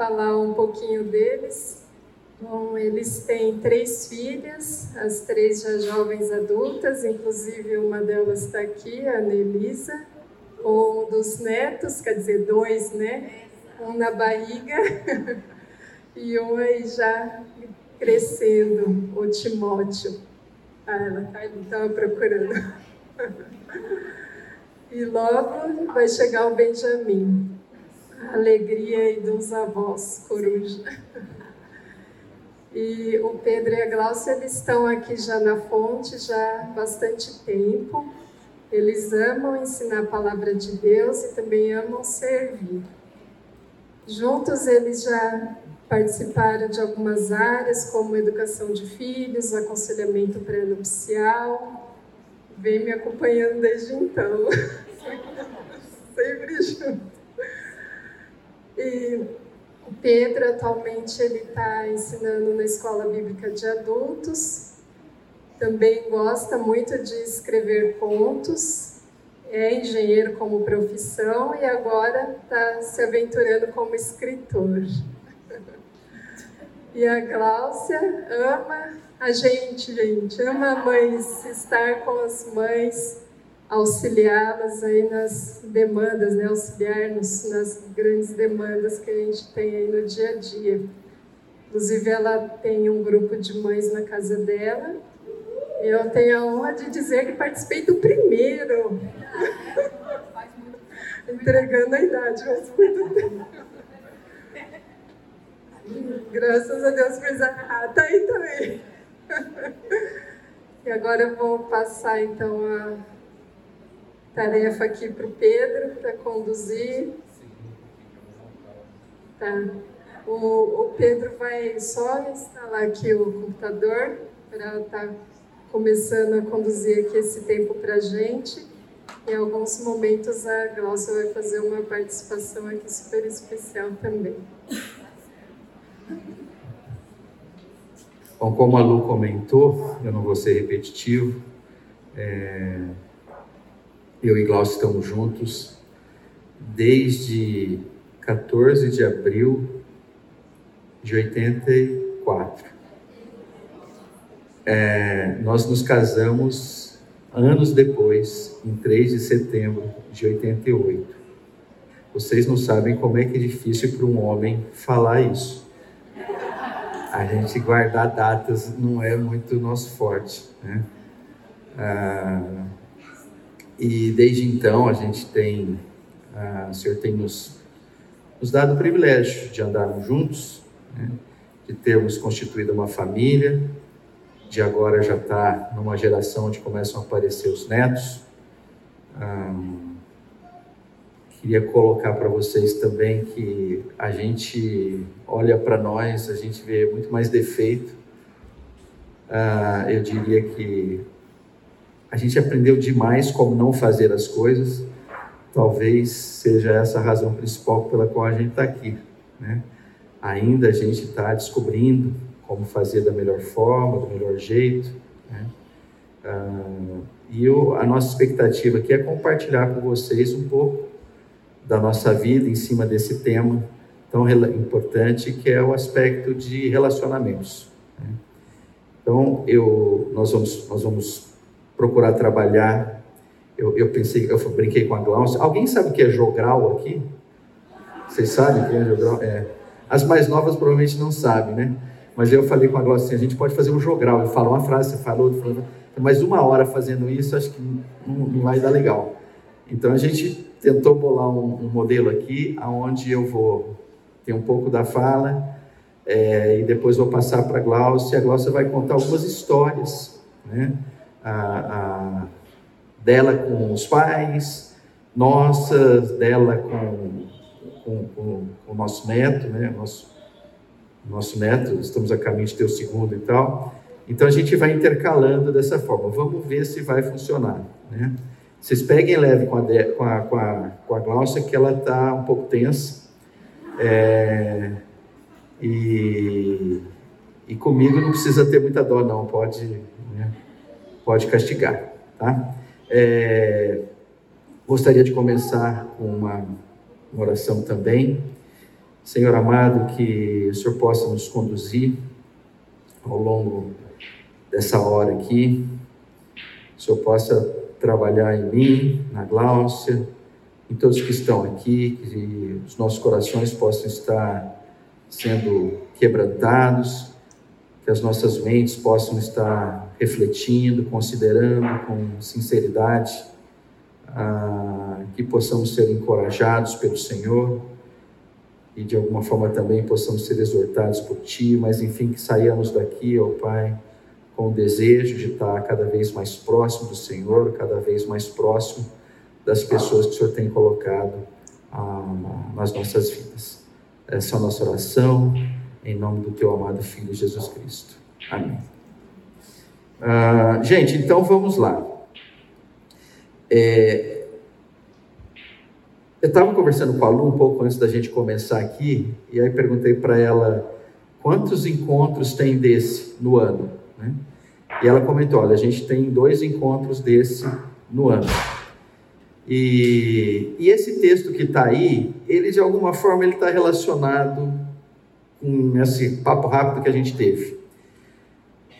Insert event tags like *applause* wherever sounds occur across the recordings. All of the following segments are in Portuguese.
falar um pouquinho deles. Bom, eles têm três filhas, as três já jovens adultas, inclusive uma delas está aqui, a Anelisa. Um dos netos, quer dizer, dois, né? Um na barriga *laughs* e um aí já crescendo, o Timóteo. Ah, ela tá estava procurando. *laughs* E logo vai chegar o Benjamin. Alegria aí dos avós, coruja. E o Pedro e a Glaucia, eles estão aqui já na fonte já há bastante tempo. Eles amam ensinar a palavra de Deus e também amam servir. Juntos eles já participaram de algumas áreas, como educação de filhos, aconselhamento pré-nupcial, vem me acompanhando desde então, *laughs* sempre junto. E o Pedro, atualmente, ele está ensinando na Escola Bíblica de Adultos, também gosta muito de escrever contos, é engenheiro como profissão e agora está se aventurando como escritor. *laughs* E a Gláucia ama a gente, gente, ama mães, estar com as mães, auxiliá-las aí nas demandas, né? auxiliar-nos nas grandes demandas que a gente tem aí no dia a dia. Inclusive, ela tem um grupo de mães na casa dela. E eu tenho a honra de dizer que participei do primeiro. *laughs* Entregando a idade, mas muito tempo. Graças a Deus fez a tá aí também. *laughs* E agora eu vou passar então a tarefa aqui para o Pedro para conduzir. Tá. O, o, Pedro vai só instalar aqui o computador para estar tá começando a conduzir aqui esse tempo para a gente. Em alguns momentos a Glaucia vai fazer uma participação aqui super especial também. Bom, como a Lu comentou, eu não vou ser repetitivo, é, eu e Glaucio estamos juntos desde 14 de abril de 84. É, nós nos casamos anos depois, em 3 de setembro de 88. Vocês não sabem como é que é difícil para um homem falar isso a gente guardar datas não é muito nosso forte, né? Ah, e desde então a gente tem, ah, o Senhor tem nos, nos dado o privilégio de andarmos juntos, né? de termos constituído uma família, de agora já estar tá numa geração onde começam a aparecer os netos. Ah, Queria colocar para vocês também que a gente olha para nós, a gente vê muito mais defeito. Ah, eu diria que a gente aprendeu demais como não fazer as coisas. Talvez seja essa a razão principal pela qual a gente está aqui. Né? Ainda a gente está descobrindo como fazer da melhor forma, do melhor jeito. Né? Ah, e eu, a nossa expectativa aqui é compartilhar com vocês um pouco da nossa vida em cima desse tema tão importante que é o aspecto de relacionamentos. Né? Então, eu, nós, vamos, nós vamos procurar trabalhar. Eu, eu pensei, eu brinquei com a Glaucia. Alguém sabe o que é jogral aqui? Vocês sabem o que é jogral? É. As mais novas provavelmente não sabem, né? Mas eu falei com a Glaucia assim, a gente pode fazer um jogral. Eu falo uma frase, você fala outra, mas uma hora fazendo isso, acho que não, não vai dar legal. Então a gente tentou bolar um, um modelo aqui, aonde eu vou ter um pouco da fala é, e depois vou passar para a Glaucia. A Glaucia vai contar algumas histórias, né? A, a, dela com os pais, nossas, dela com, com, com, com o nosso neto, né? Nosso, nosso neto, estamos a caminho de ter o segundo e tal. Então a gente vai intercalando dessa forma. Vamos ver se vai funcionar, né? Vocês peguem leve com a, com a, com a, com a Glaucia, que ela está um pouco tensa. É, e, e comigo não precisa ter muita dó, não. Pode, pode castigar. Tá? É, gostaria de começar com uma, uma oração também. Senhor amado, que o Senhor possa nos conduzir ao longo dessa hora aqui, o Senhor possa trabalhar em mim, na Gláucia, em todos que estão aqui, que os nossos corações possam estar sendo quebrantados, que as nossas mentes possam estar refletindo, considerando com sinceridade, ah, que possamos ser encorajados pelo Senhor e de alguma forma também possamos ser exortados por Ti, mas enfim, que saiamos daqui, ó Pai, com o desejo de estar cada vez mais próximo do Senhor, cada vez mais próximo das pessoas que o Senhor tem colocado ah, nas nossas vidas. Essa é a nossa oração, em nome do Teu amado Filho Jesus Cristo. Amém. Ah, gente, então vamos lá. É, eu estava conversando com a Lu um pouco antes da gente começar aqui, e aí perguntei para ela quantos encontros tem desse no ano. Né? E ela comentou: olha, a gente tem dois encontros desse no ano. E, e esse texto que está aí, ele de alguma forma ele está relacionado com esse papo rápido que a gente teve.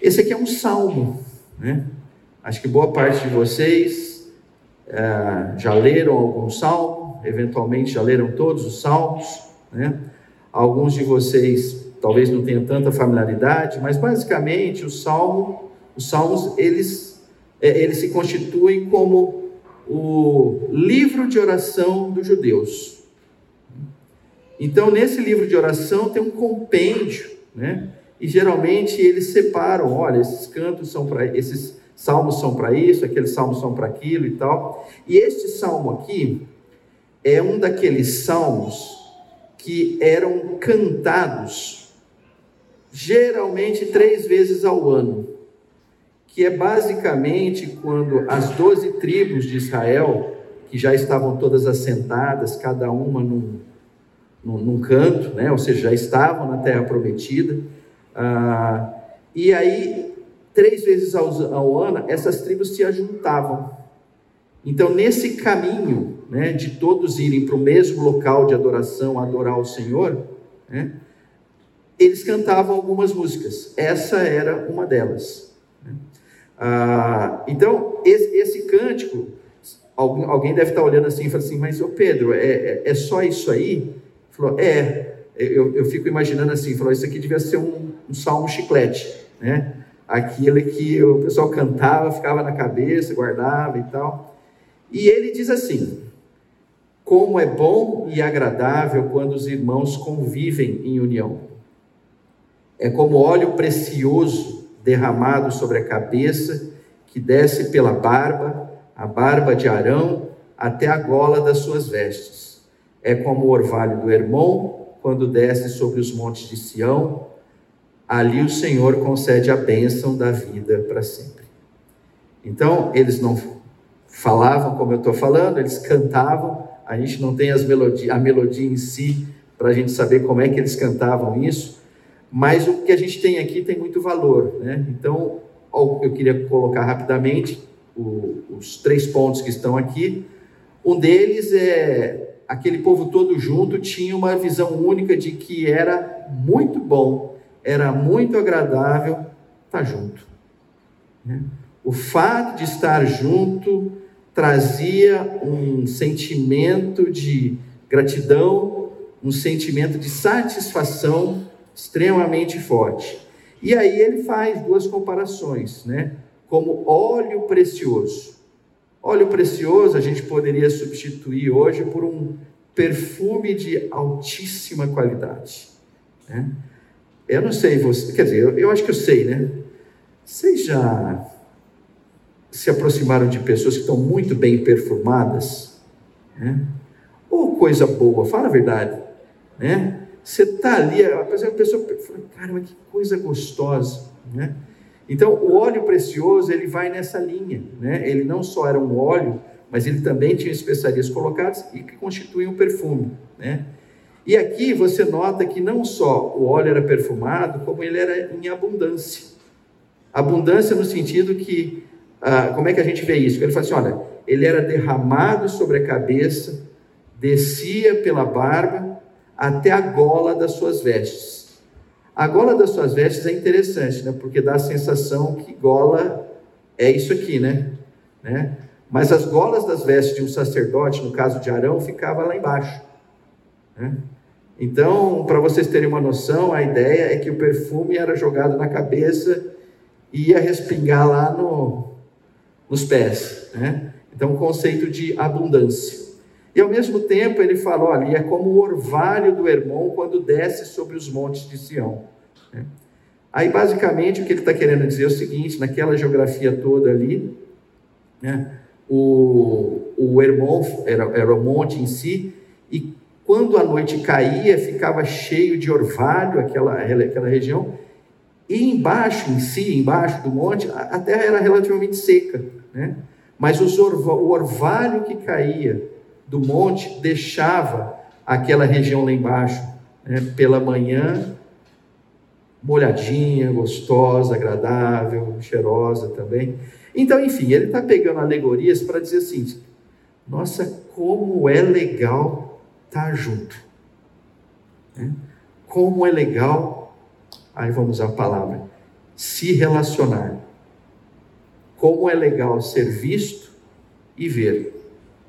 Esse aqui é um salmo, né? Acho que boa parte de vocês é, já leram algum salmo, eventualmente já leram todos os salmos, né? Alguns de vocês talvez não tenham tanta familiaridade, mas basicamente o salmo os salmos, eles, é, eles se constituem como o livro de oração dos judeus. Então, nesse livro de oração tem um compêndio, né? E geralmente eles separam, olha, esses cantos são para esses salmos são para isso, aqueles salmos são para aquilo e tal. E este salmo aqui é um daqueles salmos que eram cantados geralmente três vezes ao ano que é basicamente quando as doze tribos de Israel, que já estavam todas assentadas, cada uma num, num, num canto, né? ou seja, já estavam na terra prometida, ah, e aí, três vezes ao, ao ano, essas tribos se ajuntavam. Então, nesse caminho né, de todos irem para o mesmo local de adoração, adorar o Senhor, né, eles cantavam algumas músicas. Essa era uma delas. Ah, então, esse, esse cântico, alguém, alguém, deve estar olhando assim e falando assim, mas ô Pedro, é, é, é só isso aí? Falou, é, eu, eu fico imaginando assim, falou, isso aqui devia ser um, um salmo chiclete, né? Aquilo que o pessoal cantava, ficava na cabeça, guardava e tal. E ele diz assim: Como é bom e agradável quando os irmãos convivem em união. É como óleo precioso derramado sobre a cabeça, que desce pela barba, a barba de Arão, até a gola das suas vestes. É como o orvalho do Hermon, quando desce sobre os montes de Sião, ali o Senhor concede a bênção da vida para sempre. Então, eles não falavam como eu estou falando, eles cantavam, a gente não tem as melodia, a melodia em si para a gente saber como é que eles cantavam isso, mas o que a gente tem aqui tem muito valor. Né? Então, eu queria colocar rapidamente os três pontos que estão aqui. Um deles é aquele povo todo junto tinha uma visão única de que era muito bom, era muito agradável estar junto. Né? O fato de estar junto trazia um sentimento de gratidão, um sentimento de satisfação extremamente forte. E aí ele faz duas comparações, né? Como óleo precioso. Óleo precioso a gente poderia substituir hoje por um perfume de altíssima qualidade. Né? Eu não sei, você, quer dizer, eu, eu acho que eu sei, né? Vocês já se aproximaram de pessoas que estão muito bem perfumadas? Né? Ou coisa boa, fala a verdade, né? Você está ali, a pessoa fala, caramba, que coisa gostosa, né? Então, o óleo precioso, ele vai nessa linha, né? Ele não só era um óleo, mas ele também tinha especiarias colocadas e que constituíam um perfume, né? E aqui você nota que não só o óleo era perfumado, como ele era em abundância. Abundância no sentido que, ah, como é que a gente vê isso? Ele fala assim, olha, ele era derramado sobre a cabeça, descia pela barba, até a gola das suas vestes. A gola das suas vestes é interessante, né? Porque dá a sensação que gola é isso aqui, né? né? Mas as golas das vestes de um sacerdote, no caso de Arão, ficava lá embaixo. Né? Então, para vocês terem uma noção, a ideia é que o perfume era jogado na cabeça e ia respingar lá no, nos pés. Né? Então, o conceito de abundância. E ao mesmo tempo ele fala: olha, é como o orvalho do Hermon quando desce sobre os montes de Sião. Né? Aí, basicamente, o que ele está querendo dizer é o seguinte: naquela geografia toda ali, né, o, o Hermon era, era o monte em si, quando a noite caía, ficava cheio de orvalho aquela, aquela região, e embaixo em si, embaixo do monte, a, terra era relativamente seca, né? mas orva, o orvalho que caía do monte deixava aquela região lá embaixo, né, pela manhã, molhadinha, gostosa, agradável, cheirosa também. Então, enfim, ele está pegando alegorias para dizer assim: nossa, como é legal estar tá junto. Né? Como é legal, aí vamos a palavra, se relacionar. Como é legal ser visto e ver.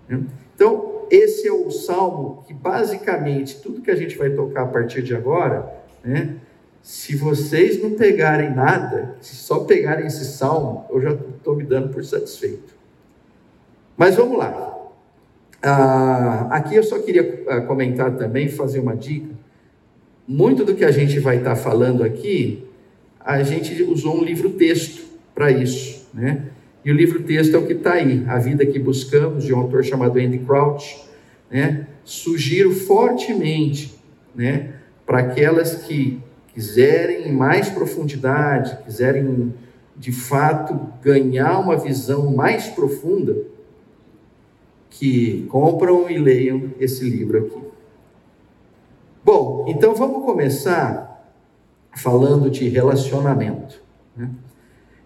Né? Então, esse é o salmo que basicamente tudo que a gente vai tocar a partir de agora, né? Se vocês não pegarem nada, se só pegarem esse salmo, eu já estou me dando por satisfeito. Mas vamos lá. Ah, aqui eu só queria ah, comentar também, fazer uma dica. Muito do que a gente vai estar falando aqui, a gente usou um livro-texto para isso, né? E o livro-texto é o que está aí, A Vida que Buscamos, de um autor chamado Andy Crouch. Né? Sugiro fortemente né, para aquelas que quiserem mais profundidade, quiserem de fato ganhar uma visão mais profunda, que compram e leiam esse livro aqui. Bom, então vamos começar falando de relacionamento. Né?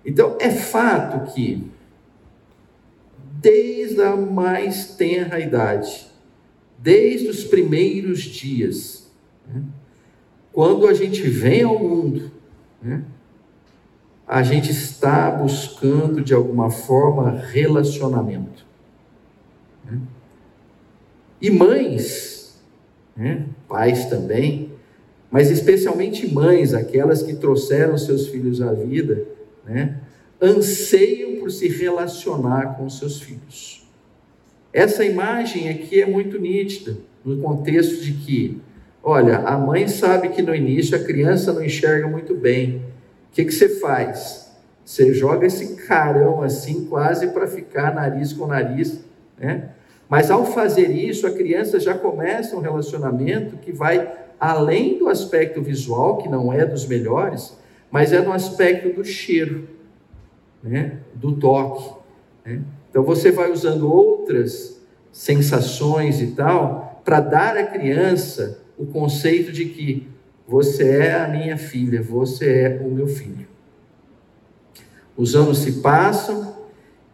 Então, é fato que, desde a mais tenra idade, desde os primeiros dias, né, quando a gente vem ao mundo, né, a gente está buscando de alguma forma relacionamento. Né? E mães, né, pais também, mas especialmente mães, aquelas que trouxeram seus filhos à vida, né, anseiam por se relacionar com seus filhos. Essa imagem aqui é muito nítida, no contexto de que, olha, a mãe sabe que no início a criança não enxerga muito bem. O que, que você faz? Você joga esse carão assim, quase para ficar nariz com nariz, né? Mas ao fazer isso, a criança já começa um relacionamento que vai além do aspecto visual, que não é dos melhores, mas é no aspecto do cheiro, né? do toque. Né? Então você vai usando outras sensações e tal para dar à criança o conceito de que você é a minha filha, você é o meu filho. Os anos se passam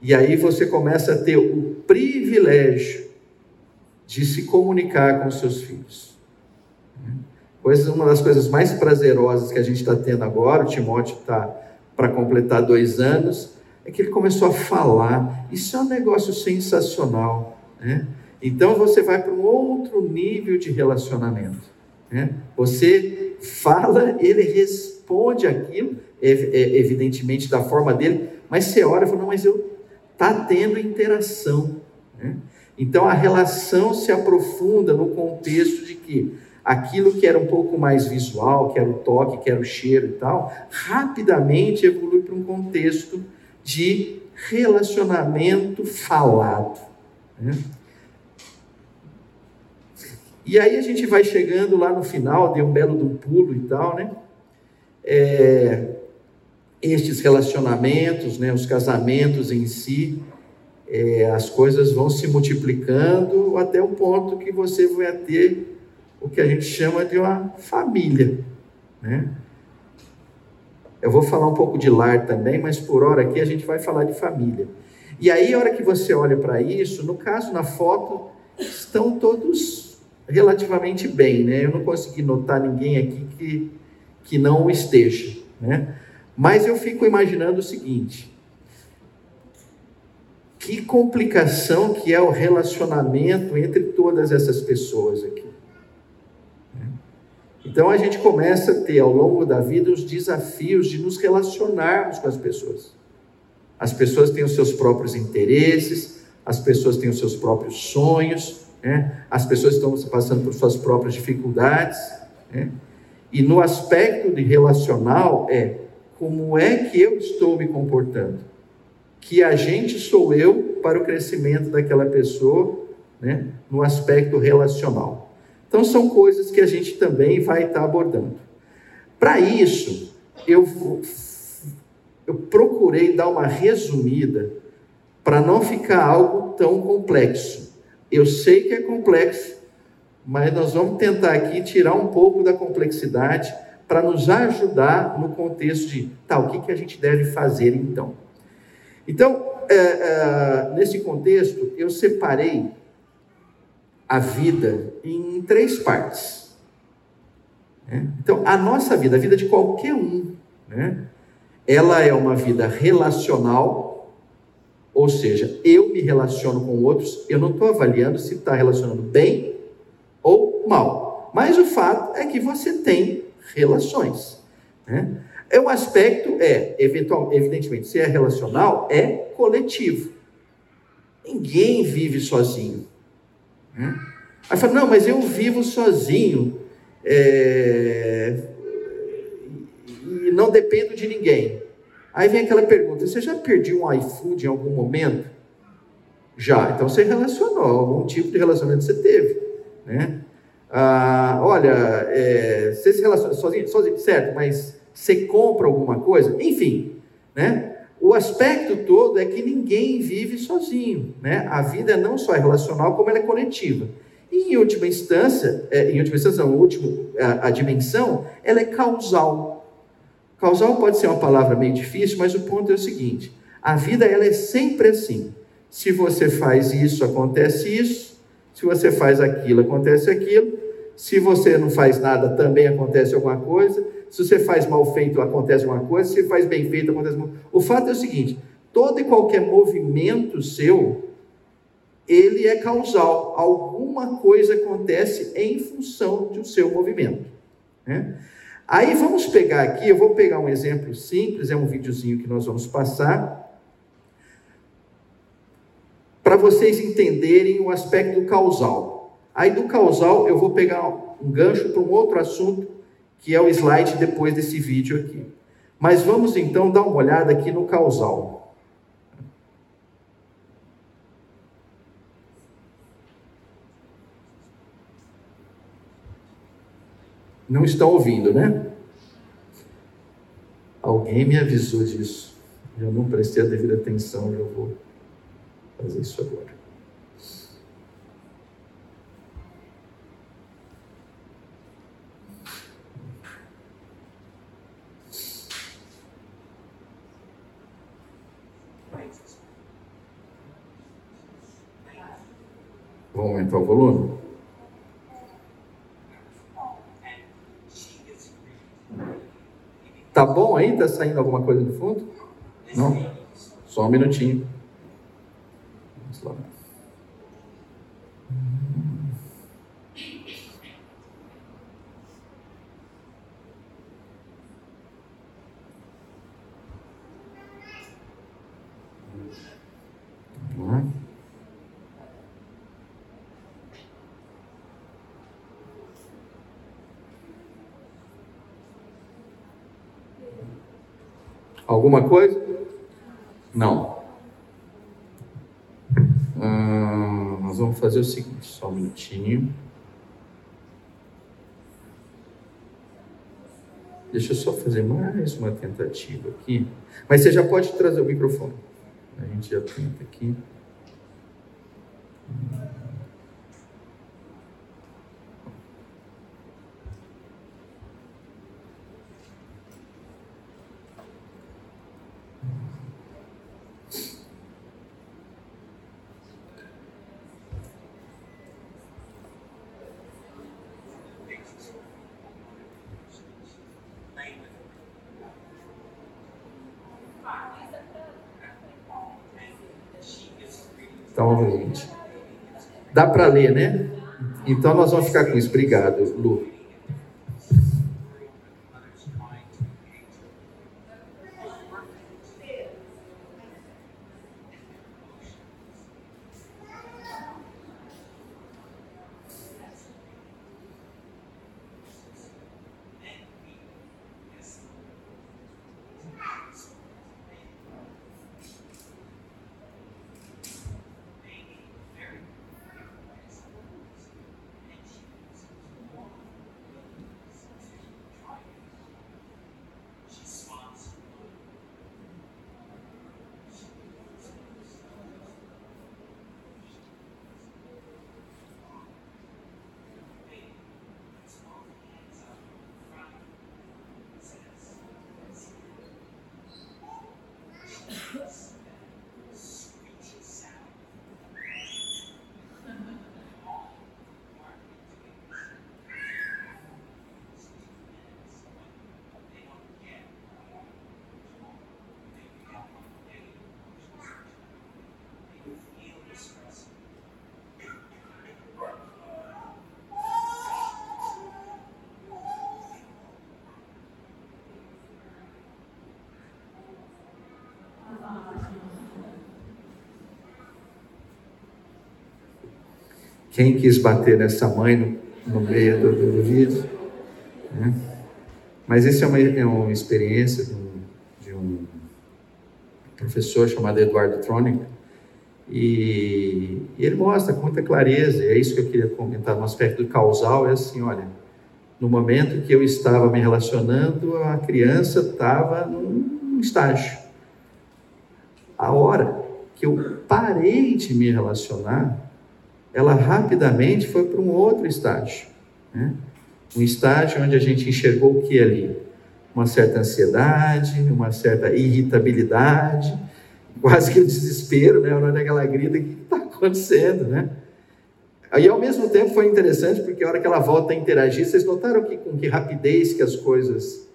e aí você começa a ter o privilégio de se comunicar com seus filhos. Coisa, uma das coisas mais prazerosas que a gente está tendo agora, o Timóteo está para completar dois anos, é que ele começou a falar. Isso é um negócio sensacional. Né? Então você vai para um outro nível de relacionamento. Né? Você fala, ele responde aquilo, evidentemente da forma dele, mas você olha e fala, não, mas eu está tendo interação. Né? Então a relação se aprofunda no contexto de que aquilo que era um pouco mais visual, que era o toque, que era o cheiro e tal, rapidamente evolui para um contexto de relacionamento falado. Né? E aí a gente vai chegando lá no final, deu um belo do pulo e tal, né? É, estes relacionamentos, né, os casamentos em si, é, as coisas vão se multiplicando até o ponto que você vai ter o que a gente chama de uma família. Né? Eu vou falar um pouco de lar também, mas por hora aqui a gente vai falar de família. E aí, a hora que você olha para isso, no caso, na foto, estão todos relativamente bem, né? Eu não consegui notar ninguém aqui que, que não esteja, né? Mas eu fico imaginando o seguinte: que complicação que é o relacionamento entre todas essas pessoas aqui. Então a gente começa a ter ao longo da vida os desafios de nos relacionarmos com as pessoas. As pessoas têm os seus próprios interesses, as pessoas têm os seus próprios sonhos, né? as pessoas estão passando por suas próprias dificuldades. Né? E no aspecto de relacional é como é que eu estou me comportando? Que agente sou eu para o crescimento daquela pessoa né? no aspecto relacional. Então, são coisas que a gente também vai estar abordando. Para isso, eu, eu procurei dar uma resumida para não ficar algo tão complexo. Eu sei que é complexo, mas nós vamos tentar aqui tirar um pouco da complexidade para nos ajudar no contexto de, tá, o que, que a gente deve fazer então? Então, é, é, nesse contexto, eu separei a vida em três partes. Né? Então, a nossa vida, a vida de qualquer um, né? ela é uma vida relacional, ou seja, eu me relaciono com outros, eu não estou avaliando se está relacionando bem ou mal, mas o fato é que você tem relações. Né? É um aspecto, é, eventual, evidentemente, se é relacional, é coletivo. Ninguém vive sozinho. Né? Aí fala, não, mas eu vivo sozinho é... e não dependo de ninguém. Aí vem aquela pergunta: você já perdeu um iFood em algum momento? Já. Então você relacionou, algum tipo de relacionamento você teve. Né? Ah, olha, é, você se relaciona sozinho, sozinho, certo, mas você compra alguma coisa? Enfim, né? O aspecto todo é que ninguém vive sozinho, né? A vida não só é relacional, como ela é coletiva. E em última instância, é, em última instância, não, último, a, a dimensão, ela é causal. Causal pode ser uma palavra meio difícil, mas o ponto é o seguinte: a vida ela é sempre assim. Se você faz isso, acontece isso. Se você faz aquilo, acontece aquilo. Se você não faz nada, também acontece alguma coisa. Se você faz mal feito, acontece uma coisa. Se você faz bem feito, acontece uma coisa. O fato é o seguinte: todo e qualquer movimento seu, ele é causal. Alguma coisa acontece em função do seu movimento. Né? Aí vamos pegar aqui, eu vou pegar um exemplo simples, é um videozinho que nós vamos passar, para vocês entenderem o aspecto causal. Aí do causal eu vou pegar um gancho para um outro assunto que é o slide depois desse vídeo aqui. Mas vamos então dar uma olhada aqui no causal. Não estão ouvindo, né? Alguém me avisou disso. Eu não prestei a devida atenção, eu vou fazer isso agora. Vamos aumentar o volume? Tá bom aí? Tá saindo alguma coisa do fundo? Não? Só um minutinho. Vamos lá. Alguma coisa? Não. Ah, nós vamos fazer o seguinte, só um minutinho. Deixa eu só fazer mais uma tentativa aqui. Mas você já pode trazer o microfone. A gente já tenta aqui. Então, gente, dá para ler, né? Então nós vamos ficar com isso. Obrigado, Lu. Quem quis bater nessa mãe no, no meio do, do vídeo? Né? Mas isso é uma, é uma experiência de um, de um, professor chamado Eduardo Tronic, e, e ele mostra com muita clareza, e é isso que eu queria comentar no aspecto causal, é assim, olha, no momento que eu estava me relacionando, a criança estava num estágio. A hora que eu parei de me relacionar, ela rapidamente foi para um outro estágio. Né? Um estágio onde a gente enxergou o que ali? Uma certa ansiedade, uma certa irritabilidade, *laughs* quase que o desespero, né? Onde ela grita, o que está acontecendo, né? Aí, ao mesmo tempo, foi interessante, porque a hora que ela volta a interagir, vocês notaram que, com que rapidez que as coisas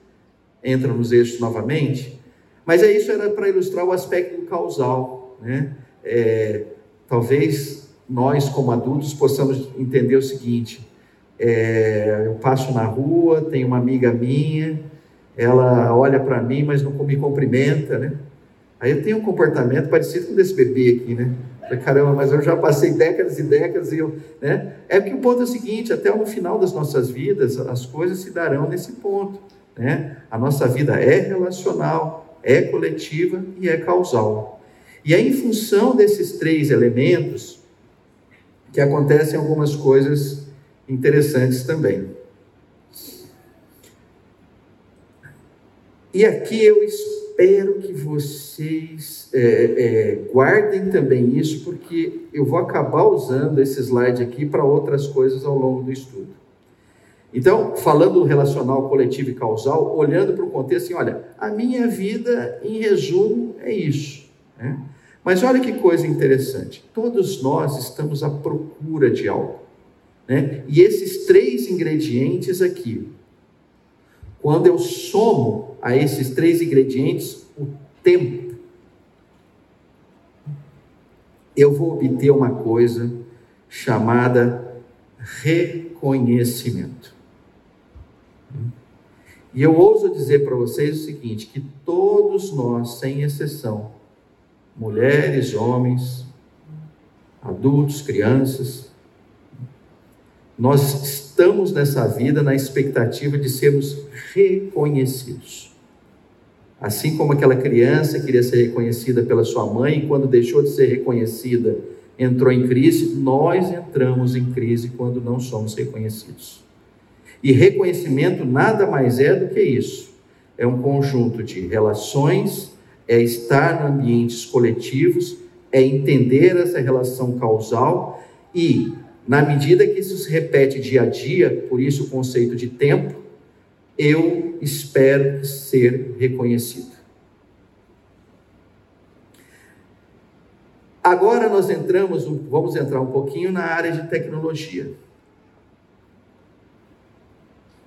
entram nos eixos novamente? Mas é isso, era para ilustrar o aspecto causal, né? É, talvez nós, como adultos, possamos entender o seguinte: é, eu passo na rua, tem uma amiga minha, ela olha para mim, mas não me cumprimenta, né? Aí eu tenho um comportamento parecido com desse bebê aqui, né? Caramba, mas eu já passei décadas e décadas e eu, né? É que o ponto é o seguinte, até no final das nossas vidas, as coisas se darão nesse ponto, né? A nossa vida é relacional, é coletiva e é causal. E é em função desses três elementos que acontecem algumas coisas interessantes também. E aqui eu espero que vocês é, é, guardem também isso, porque eu vou acabar usando esse slide aqui para outras coisas ao longo do estudo. Então, falando do relacional coletivo e causal, olhando para o contexto, assim, olha, a minha vida, em resumo, é isso. Né? Mas olha que coisa interessante, todos nós estamos à procura de algo. Né? E esses três ingredientes aqui, quando eu somo a esses três ingredientes o tempo, eu vou obter uma coisa chamada reconhecimento. E eu ouso dizer para vocês o seguinte: que todos nós, sem exceção, mulheres, homens, adultos, crianças. Nós estamos nessa vida na expectativa de sermos reconhecidos. Assim como aquela criança queria ser reconhecida pela sua mãe, e quando deixou de ser reconhecida, entrou em crise, nós entramos em crise quando não somos reconhecidos. E reconhecimento nada mais é do que isso. É um conjunto de relações é estar em ambientes coletivos, é entender essa relação causal e, na medida que isso se repete dia a dia, por isso o conceito de tempo, eu espero ser reconhecido. Agora nós entramos, vamos entrar um pouquinho na área de tecnologia.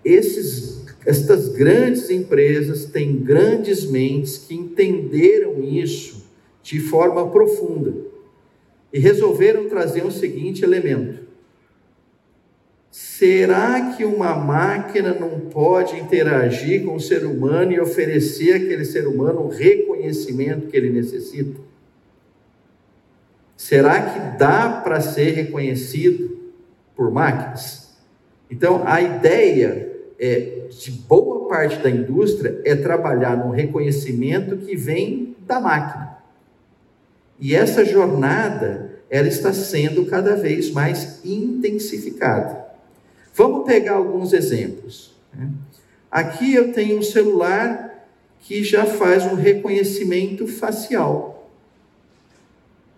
Esses estas grandes empresas têm grandes mentes que entenderam isso de forma profunda. e resolveram trazer o seguinte elemento: será que uma máquina não pode interagir com o ser humano e oferecer àquele ser humano o reconhecimento que ele necessita? Será que dá para ser reconhecido por máquinas? Então, a ideia é, de boa parte da indústria é trabalhar no reconhecimento que vem da máquina. E essa jornada, ela está sendo cada vez mais intensificada. Vamos pegar alguns exemplos. Né? Aqui eu tenho um celular que já faz um reconhecimento facial.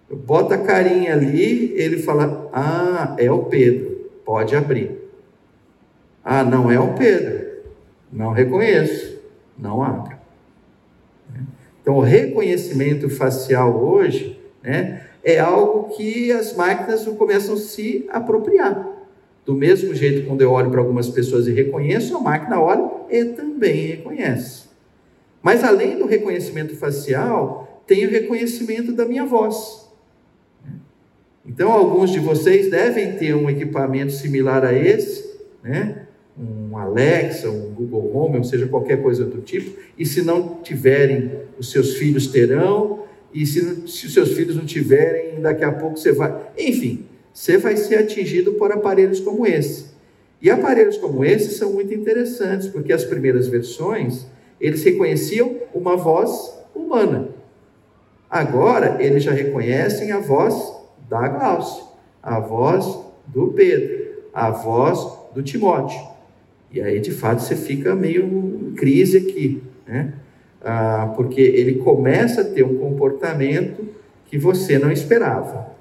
Eu boto a carinha ali, ele fala: Ah, é o Pedro, pode abrir. Ah, não é o Pedro, não reconheço, não abre. Então, o reconhecimento facial hoje né, é algo que as máquinas começam a se apropriar. Do mesmo jeito, quando eu olho para algumas pessoas e reconheço, a máquina olha e também reconhece. Mas além do reconhecimento facial, tem o reconhecimento da minha voz. Então, alguns de vocês devem ter um equipamento similar a esse, né? Um Alexa, um Google Home, ou seja, qualquer coisa do tipo, e se não tiverem, os seus filhos terão, e se, se os seus filhos não tiverem, daqui a pouco você vai. Enfim, você vai ser atingido por aparelhos como esse. E aparelhos como esse são muito interessantes, porque as primeiras versões, eles reconheciam uma voz humana. Agora, eles já reconhecem a voz da Glaucia, a voz do Pedro, a voz do Timóteo. E aí, de fato, você fica meio em crise aqui, né? Ah, porque ele começa a ter um comportamento que você não esperava.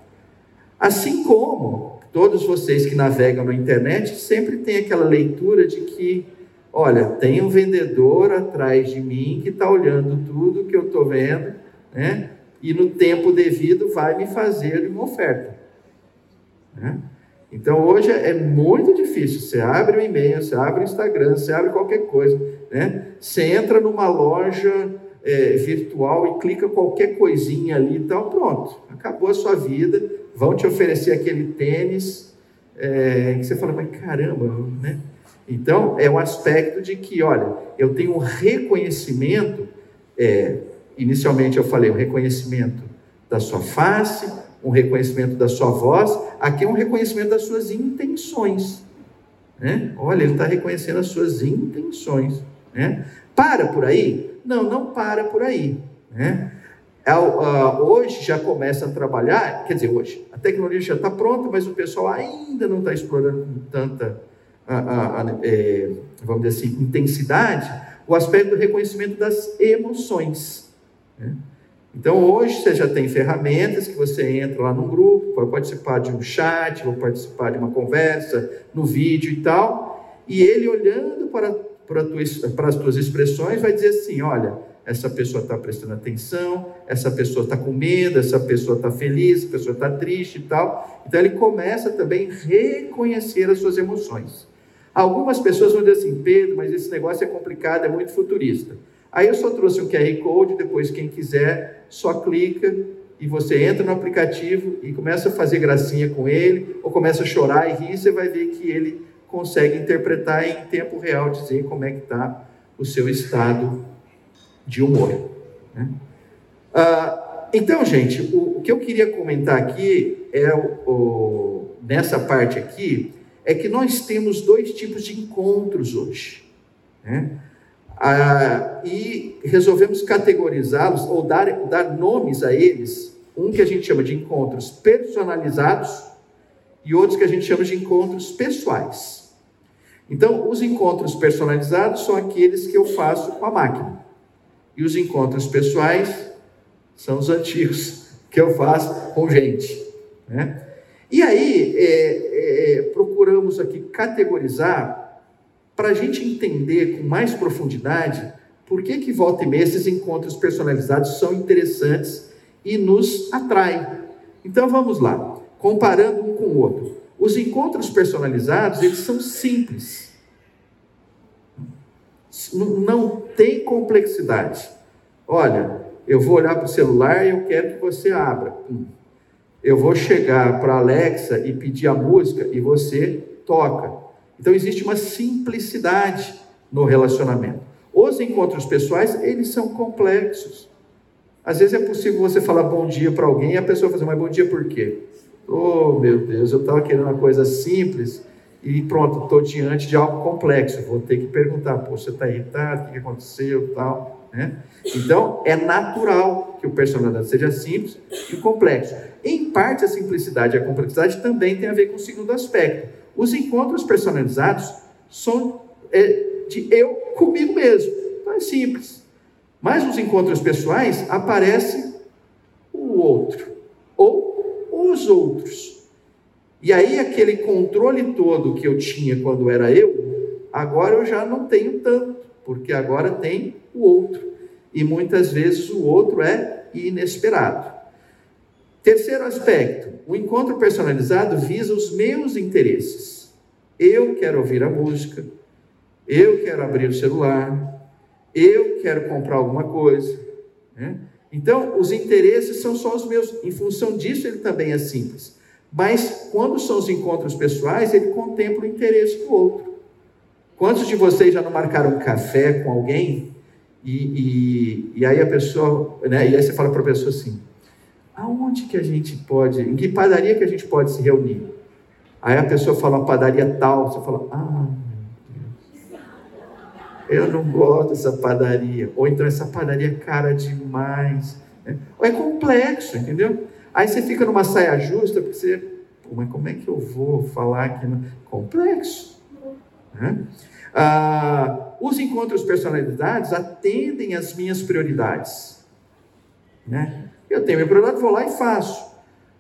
Assim como todos vocês que navegam na internet sempre tem aquela leitura de que, olha, tem um vendedor atrás de mim que está olhando tudo que eu estou vendo, né? E no tempo devido vai me fazer uma oferta. Né? Então hoje é muito difícil. Você abre o e-mail, você abre o Instagram, você abre qualquer coisa, né? Você entra numa loja é, virtual e clica qualquer coisinha ali e tal, pronto, acabou a sua vida. Vão te oferecer aquele tênis é, que você fala, mas caramba, né? Então é um aspecto de que, olha, eu tenho um reconhecimento. É, inicialmente eu falei, o um reconhecimento da sua face, um reconhecimento da sua voz, aqui é um reconhecimento das suas intenções. Né? Olha, ele está reconhecendo as suas intenções. Né? Para por aí? Não, não para por aí. Né? É, uh, hoje já começa a trabalhar, quer dizer, hoje, a tecnologia já está pronta, mas o pessoal ainda não está explorando com tanta, uh, uh, é, vamos dizer assim, intensidade, o aspecto do reconhecimento das emoções. Né? Então hoje você já tem ferramentas que você entra lá num grupo, pode participar de um chat, ou participar de uma conversa, no vídeo e tal, e ele olhando para, para, tua, para as tuas expressões vai dizer assim: olha, essa pessoa está prestando atenção, essa pessoa está com medo, essa pessoa está feliz, essa pessoa está triste e tal. Então ele começa também a reconhecer as suas emoções. Algumas pessoas vão dizer assim, Pedro, mas esse negócio é complicado, é muito futurista. Aí eu só trouxe o QR Code, depois quem quiser só clica e você entra no aplicativo e começa a fazer gracinha com ele, ou começa a chorar e rir, você vai ver que ele consegue interpretar em tempo real, dizer como é que está o seu estado de humor. Né? Ah, então, gente, o, o, que eu queria comentar aqui é o, o, nessa parte aqui é que nós temos dois tipos de encontros hoje. Né? Ah, e resolvemos categorizá-los ou dar, dar nomes a eles, um que a gente chama de encontros personalizados e outros que a gente chama de encontros pessoais. Então, os encontros personalizados são aqueles que eu faço com a máquina, e os encontros pessoais são os antigos, *laughs* que eu faço com gente. Né? E aí, é, é, procuramos aqui categorizar para a gente entender com mais profundidade por que, que volta e meia esses encontros personalizados são interessantes e nos atraem. Então vamos lá, comparando um com o outro. Os encontros personalizados, eles são simples. Não tem complexidade. Olha, eu vou olhar para o celular e eu quero que você abra. eu vou chegar para a Alexa e pedir a música e você toca. Então existe uma simplicidade no relacionamento. Os encontros pessoais, eles são complexos. Às vezes é possível você falar bom dia para alguém e a pessoa fazer, mas bom dia por quê? Oh, meu Deus, eu estava querendo uma coisa simples e pronto, estou diante de algo complexo. Vou ter que perguntar, pô, você está irritado? O que aconteceu? Tal, né? Então, é natural que o personagem seja simples e complexo. Em parte, a simplicidade e a complexidade também tem a ver com o segundo aspecto. Os encontros personalizados são é, de eu comigo mesmo. Então, é simples. Mas nos encontros pessoais aparece o outro ou os outros. E aí aquele controle todo que eu tinha quando era eu, agora eu já não tenho tanto, porque agora tem o outro. E muitas vezes o outro é inesperado. Terceiro aspecto, o encontro personalizado visa os meus interesses. Eu quero ouvir a música, eu quero abrir o celular, eu quero comprar alguma coisa. Né? Então, os interesses são só os meus. Em função disso, ele também é simples. Mas, quando são os encontros pessoais, ele contempla o interesse do outro. Quantos de vocês já não marcaram um café com alguém e, e, e aí a pessoa, né, e aí você fala para a pessoa assim, aonde que a gente pode, em que padaria que a gente pode se reunir? Aí a pessoa fala uma padaria tal, você fala, ah, eu não gosto dessa padaria. Ou então essa padaria é cara demais. Né? Ou é complexo, entendeu? Aí você fica numa saia justa, porque você, mas como é que eu vou falar aqui? No... Complexo. Né? Ah, os encontros personalidades atendem às minhas prioridades. Né? Eu tenho minha prioridade, vou lá e faço.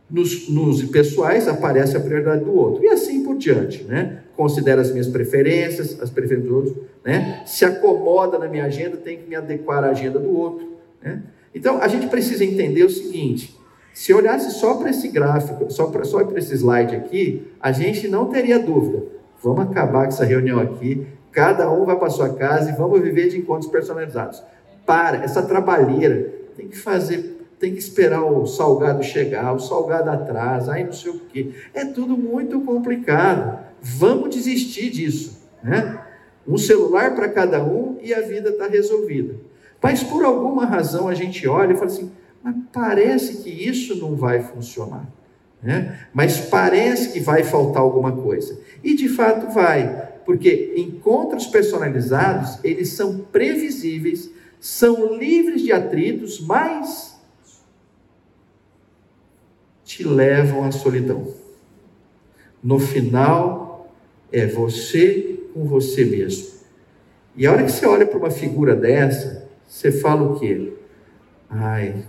Nos, nos pessoais aparece a prioridade do outro. E assim por diante. Né? considera as minhas preferências, as preferências do outro, né? se acomoda na minha agenda, tem que me adequar à agenda do outro. Né? Então, a gente precisa entender o seguinte: se olhasse só para esse gráfico, só para só esse slide aqui, a gente não teria dúvida. Vamos acabar com essa reunião aqui, cada um vai para sua casa e vamos viver de encontros personalizados. Para, essa trabalheira, tem que fazer, tem que esperar o salgado chegar, o salgado atrasa, aí não sei o quê. É tudo muito complicado. Vamos desistir disso. Né? Um celular para cada um e a vida está resolvida. Mas por alguma razão a gente olha e fala assim: mas parece que isso não vai funcionar. Né? Mas parece que vai faltar alguma coisa. E de fato vai, porque encontros personalizados, eles são previsíveis, são livres de atritos, mas te levam à solidão. No final, é você com você mesmo. E a hora que você olha para uma figura dessa, você fala o quê? Ai,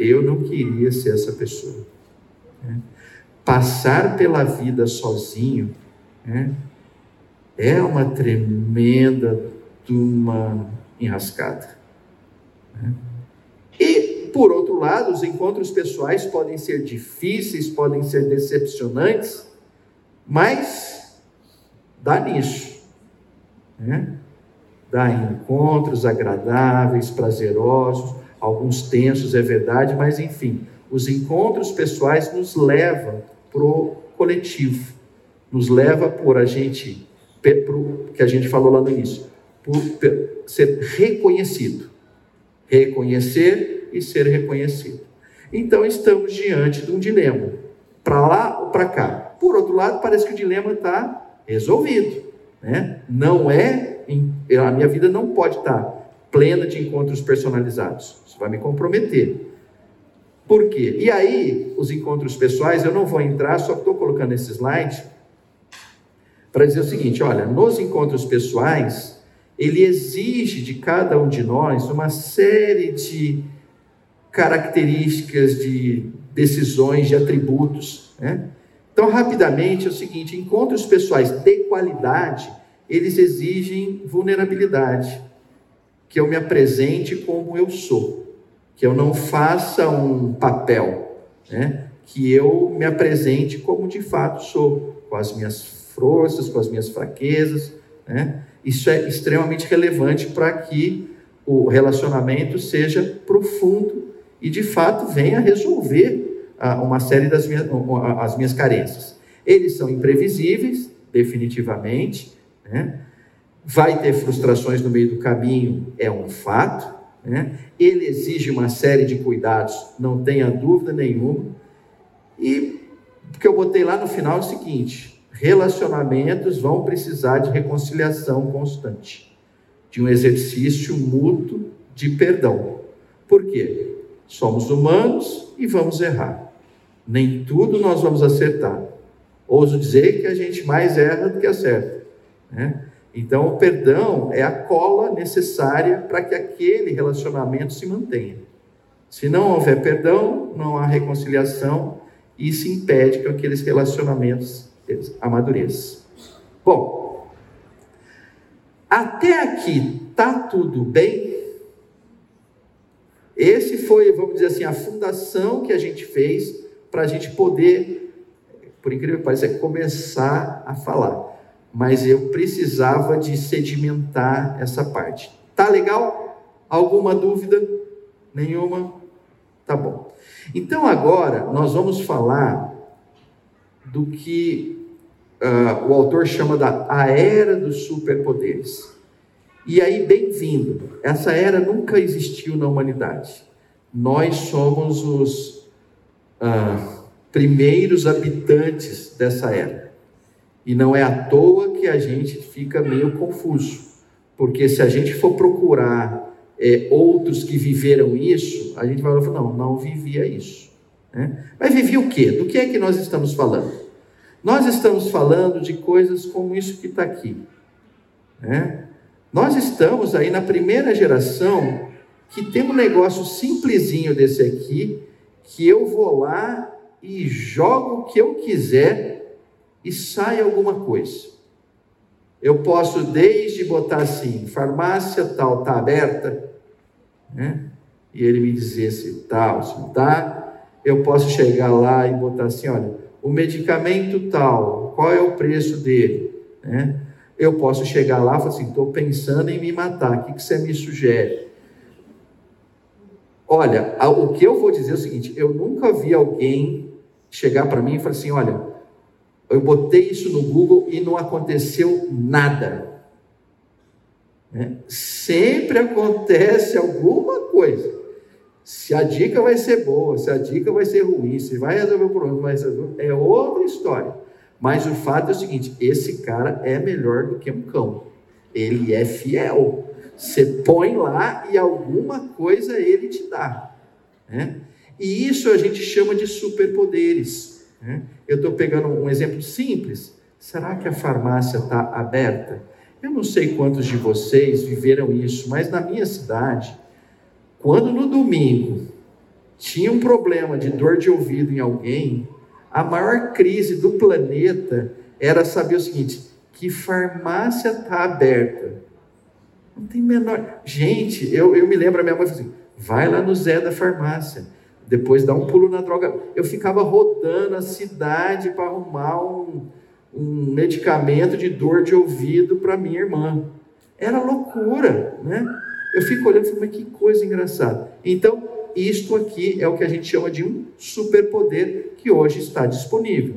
eu não queria ser essa pessoa. Né? Passar pela vida sozinho né? é uma tremenda de uma enrascada. Né? Por outro lado, os encontros pessoais podem ser difíceis, podem ser decepcionantes, mas dá nisso. Né? Dá encontros agradáveis, prazerosos, alguns tensos, é verdade, mas enfim, os encontros pessoais nos levam para o coletivo, nos leva por a gente, pro, que a gente falou lá no início, por ser reconhecido. Reconhecer e ser reconhecido. Então estamos diante de um dilema, para lá ou para cá. Por outro lado, parece que o dilema está resolvido. Né? Não é, a minha vida não pode estar plena de encontros personalizados. Isso vai me comprometer. Por quê? E aí, os encontros pessoais, eu não vou entrar, só estou colocando esse slide para dizer o seguinte: olha, nos encontros pessoais, ele exige de cada um de nós uma série de características, de decisões, de atributos, né? Então, rapidamente, é o seguinte: encontros pessoais de qualidade, eles exigem vulnerabilidade, que eu me apresente como eu sou, que eu não faça um papel, né? que eu me apresente como de fato sou, com as minhas forças, com as minhas fraquezas. Né? Isso é extremamente relevante para que o relacionamento seja profundo e de fato venha resolver ah, uma série das minhas, as minhas carências. Eles são imprevisíveis, definitivamente, né? vai ter frustrações no meio do caminho, é um fato, né? ele exige uma série de cuidados, não tenha dúvida nenhuma, e o que eu botei lá no final é o seguinte: relacionamentos vão precisar de reconciliação constante, de um exercício mútuo de perdão. Por quê? Somos humanos e vamos errar. Nem tudo nós vamos acertar. Ouso dizer que a gente mais erra do que acerta. Né? Então, o perdão é a cola necessária para que aquele relacionamento se mantenha. Se não houver perdão, não há reconciliação e isso impede que aqueles relacionamentos amadureçam. Bom, até aqui tá tudo bem? Esse foi, vamos dizer assim, a fundação que a gente fez para a gente poder, por incrível que pareça, começar a falar. Mas eu precisava de sedimentar essa parte. Tá legal? Alguma dúvida? Nenhuma? Tá bom. Então agora nós vamos falar do que uh, o autor chama da a era dos superpoderes. E aí, bem-vindo. Essa era nunca existiu na humanidade. Nós somos os uh, primeiros habitantes dessa era. E não é à toa que a gente fica meio confuso, porque se a gente for procurar é, outros que viveram isso, a gente vai falar, não, não vivia isso. Né? Mas vivia o quê? Do que é que nós estamos falando? Nós estamos falando de coisas como isso que está aqui. Né? Nós estamos aí na primeira geração que tem um negócio simplesinho desse aqui, que eu vou lá e jogo o que eu quiser e sai alguma coisa. Eu posso desde botar assim, farmácia tal está aberta, né? E ele me dizer se tal, se não está. Eu posso chegar lá e botar assim, olha, o medicamento tal, qual é o preço dele, né? Eu posso chegar lá e falar assim, estou pensando em me matar, o que, que você me sugere? Olha, o que eu vou dizer é o seguinte: eu nunca vi alguém chegar para mim e falar assim: olha, eu botei isso no Google e não aconteceu nada. Né? Sempre acontece alguma coisa. Se a dica vai ser boa, se a dica vai ser ruim, se vai resolver o problema, vai resolver, é outra história. Mas o fato é o seguinte: esse cara é melhor do que um cão. Ele é fiel. Você põe lá e alguma coisa ele te dá. Né? E isso a gente chama de superpoderes. Né? Eu estou pegando um exemplo simples. Será que a farmácia está aberta? Eu não sei quantos de vocês viveram isso, mas na minha cidade, quando no domingo tinha um problema de dor de ouvido em alguém, a maior crise do planeta era saber o seguinte: que farmácia está aberta? Não tem menor. Gente, eu, eu me lembro, a minha mãe falou assim: vai lá no Zé da farmácia depois dá um pulo na droga. Eu ficava rodando a cidade para arrumar um, um medicamento de dor de ouvido para minha irmã. Era loucura, né? Eu fico olhando e falo, mas que coisa engraçada. Então, isto aqui é o que a gente chama de um superpoder que hoje está disponível.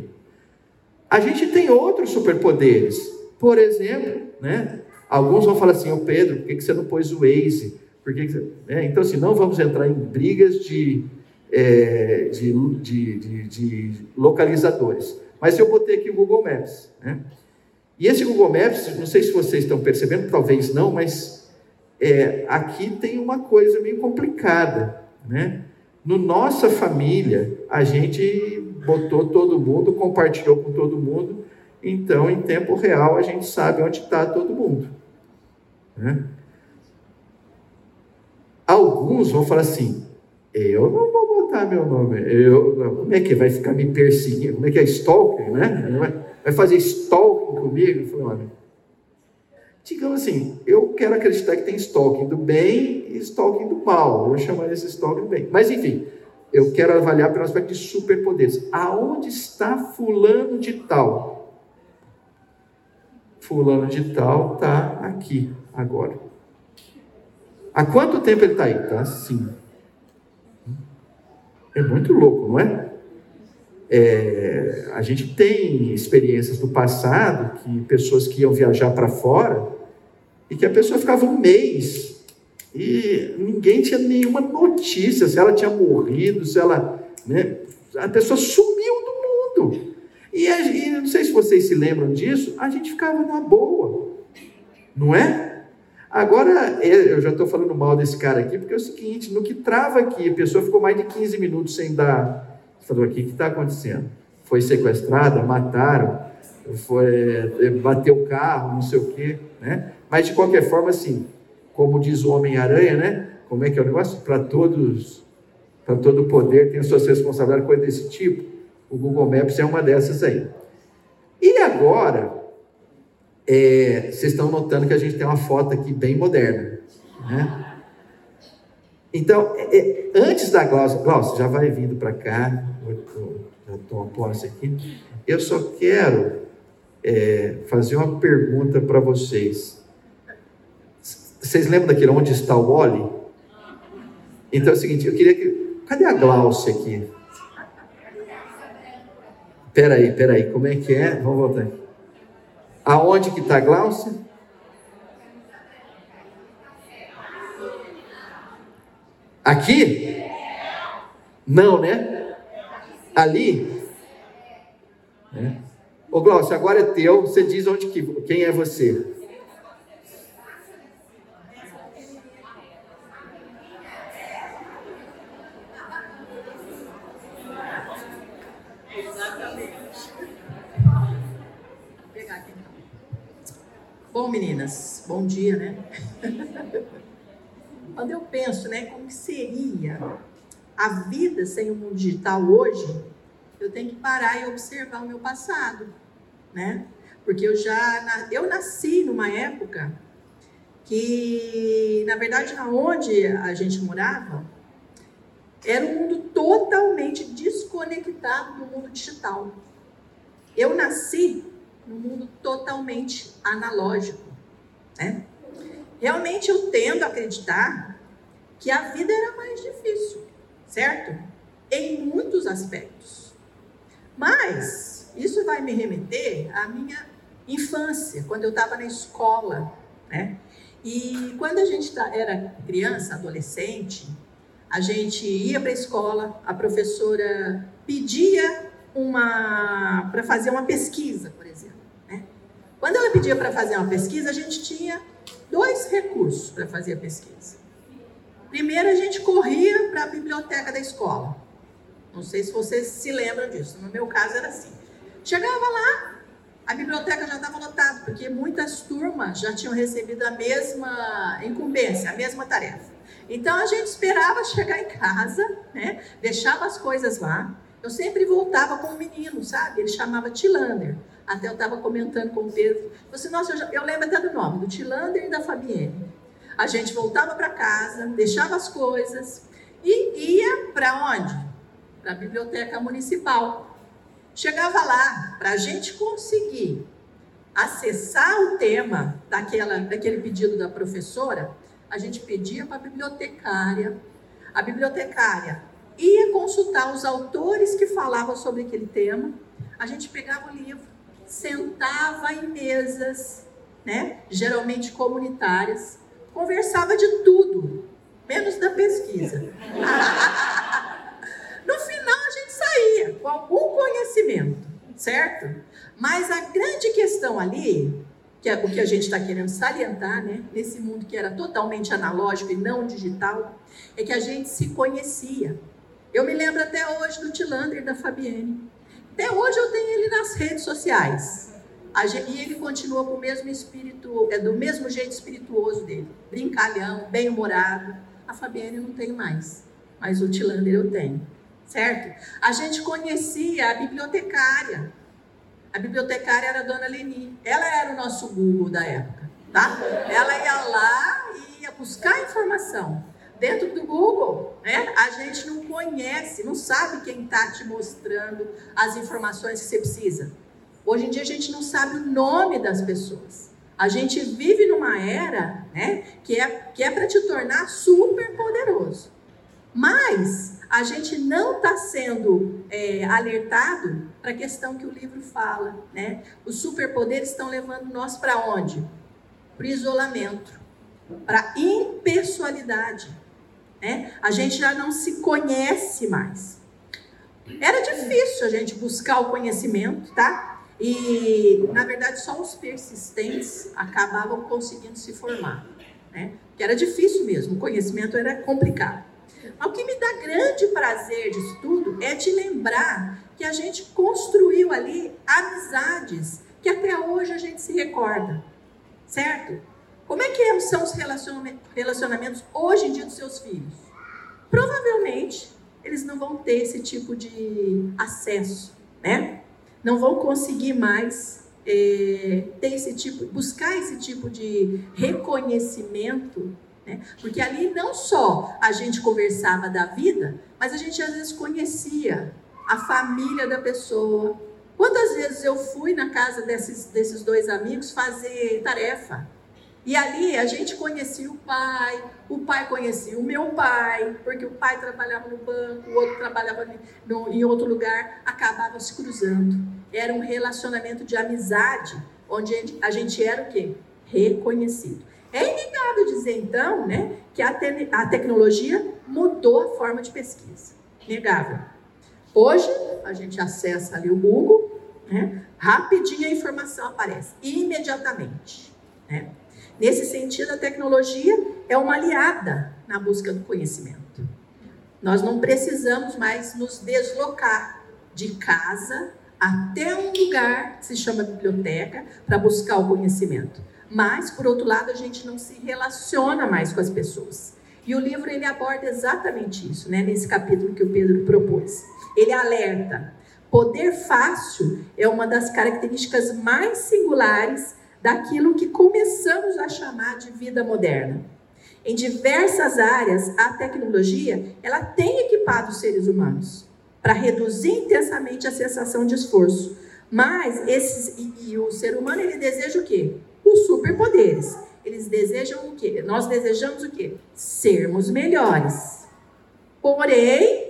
A gente tem outros superpoderes. Por exemplo, né? Alguns vão falar assim, ô Pedro, por que você não pôs o Waze? Por que você... É, então, assim, não vamos entrar em brigas de é, de, de, de, de, localizadores. Mas eu botei aqui o Google Maps. Né? E esse Google Maps, não sei se vocês estão percebendo, talvez não, mas é, aqui tem uma coisa meio complicada. Né? No nossa família, a gente botou todo mundo, compartilhou com todo mundo, então em tempo real a gente sabe onde está todo mundo. Né? Alguns vão falar assim: eu não vou botar meu nome. Eu, como é que vai ficar me perseguindo? Como é que é stalking, né? Vai fazer stalking comigo? Eu falei, olha, digamos assim, eu quero acreditar que tem stalking do bem e stalking do mal. Eu vou chamar esse stalking do bem. Mas enfim, eu quero avaliar pelo aspecto de superpoderes. Aonde está fulano de tal? Fulano de tal está aqui, agora. Há quanto tempo ele está aí? Está assim. É muito louco, não é? é, a gente tem experiências do passado que pessoas que iam viajar para fora e que a pessoa ficava um mês e ninguém tinha nenhuma notícia se ela tinha morrido, se ela. Né, a pessoa sumiu do mundo. E, e não sei se vocês se lembram disso, a gente ficava na boa, não é? Agora, é, eu já estou falando mal desse cara aqui, porque é o seguinte: no que trava aqui, a pessoa ficou mais de 15 minutos sem dar falou aqui, o que está acontecendo? Foi sequestrada, mataram, foi, é, bateu o carro, não sei o quê, né? Mas de qualquer forma, assim, como diz o Homem-Aranha, né? Como é que é o negócio? Para todos, para todo poder tem suas responsabilidades, coisa desse tipo. O Google Maps é uma dessas aí. E agora, é, vocês estão notando que a gente tem uma foto aqui bem moderna, né? Então, é, é, antes da Glaucia, Glaucia já vai vindo para cá, já estou a posse aqui. Eu só quero é, fazer uma pergunta para vocês. Vocês lembram daquele onde está o Oli? Então é o seguinte, eu queria que. Cadê a Glaucia aqui? Peraí, peraí, como é que é? Vamos voltar aqui. Aonde que está a Glaucia? Aqui? Não, né? Ali? É. Ô Glaucio, agora é teu, você diz onde que, quem é você. Bom, meninas, bom dia, né? *laughs* Quando eu penso, né, como seria a vida sem o mundo digital hoje, eu tenho que parar e observar o meu passado, né? Porque eu já eu nasci numa época que, na verdade, onde a gente morava, era um mundo totalmente desconectado do mundo digital. Eu nasci num mundo totalmente analógico, né? Realmente eu tendo a acreditar que a vida era mais difícil, certo? Em muitos aspectos. Mas isso vai me remeter à minha infância, quando eu estava na escola, né? E quando a gente tá, era criança, adolescente, a gente ia para a escola, a professora pedia uma para fazer uma pesquisa, por exemplo. Quando ela pedia para fazer uma pesquisa, a gente tinha dois recursos para fazer a pesquisa. Primeiro, a gente corria para a biblioteca da escola. Não sei se vocês se lembram disso. No meu caso era assim. Chegava lá, a biblioteca já estava lotada, porque muitas turmas já tinham recebido a mesma incumbência, a mesma tarefa. Então a gente esperava chegar em casa, né? deixava as coisas lá. Eu sempre voltava com um menino, sabe? Ele chamava Tilander. Até eu estava comentando com o Pedro. Você, nossa, eu, já, eu, lembro até do nome, do Tilander e da Fabienne. A gente voltava para casa, deixava as coisas e ia para onde? Para a biblioteca municipal. Chegava lá, para a gente conseguir acessar o tema daquela, daquele pedido da professora, a gente pedia para a bibliotecária. A bibliotecária ia consultar os autores que falavam sobre aquele tema. A gente pegava o livro, sentava em mesas, né, geralmente comunitárias, conversava de tudo, menos da pesquisa. *laughs* no final a gente saía com algum conhecimento, certo? Mas a grande questão ali, que é o que a gente está querendo salientar, né, nesse mundo que era totalmente analógico e não digital, é que a gente se conhecia. Eu me lembro até hoje do Tilander e da Fabienne. Até hoje eu tenho ele nas redes sociais. E ele continua com o mesmo espírito, é do mesmo jeito espirituoso dele. Brincalhão, bem-humorado. A Fabiane não tem mais, mas o Tilander eu tenho. Certo? A gente conhecia a bibliotecária. A bibliotecária era a dona Leni. Ela era o nosso Google da época, tá? Ela ia lá e ia buscar informação dentro do Google, né? A gente não conhece, não sabe quem está te mostrando as informações que você precisa. Hoje em dia a gente não sabe o nome das pessoas. A gente vive numa era, né, que é que é para te tornar super poderoso. Mas a gente não está sendo é, alertado para a questão que o livro fala, né? Os superpoderes estão levando nós para onde? Para isolamento, para impessoalidade. Né? A gente já não se conhece mais. Era difícil a gente buscar o conhecimento, tá? E, na verdade, só os persistentes acabavam conseguindo se formar, né? Que era difícil mesmo, o conhecimento era complicado. Mas o que me dá grande prazer disso tudo é te lembrar que a gente construiu ali amizades que até hoje a gente se recorda, certo? Como é que são os relacionamentos hoje em dia dos seus filhos? Provavelmente eles não vão ter esse tipo de acesso, né? Não vão conseguir mais é, ter esse tipo, buscar esse tipo de reconhecimento, né? Porque ali não só a gente conversava da vida, mas a gente às vezes conhecia a família da pessoa. Quantas vezes eu fui na casa desses, desses dois amigos fazer tarefa? E ali a gente conhecia o pai, o pai conhecia o meu pai, porque o pai trabalhava no banco, o outro trabalhava no, em outro lugar, acabava se cruzando. Era um relacionamento de amizade, onde a gente era o quê? Reconhecido. É inegável dizer, então, né, que a, te a tecnologia mudou a forma de pesquisa. Inegável. Hoje, a gente acessa ali o Google, né, rapidinho a informação aparece, imediatamente. Né? Nesse sentido, a tecnologia é uma aliada na busca do conhecimento. Nós não precisamos mais nos deslocar de casa até um lugar que se chama biblioteca para buscar o conhecimento. Mas, por outro lado, a gente não se relaciona mais com as pessoas. E o livro ele aborda exatamente isso, né? Nesse capítulo que o Pedro propôs. Ele alerta: poder fácil é uma das características mais singulares daquilo que começamos a chamar de vida moderna. Em diversas áreas, a tecnologia ela tem equipado os seres humanos para reduzir intensamente a sensação de esforço. Mas esses e, e, o ser humano ele deseja o quê? Os superpoderes. Eles desejam o quê? Nós desejamos o quê? Sermos melhores. Porém,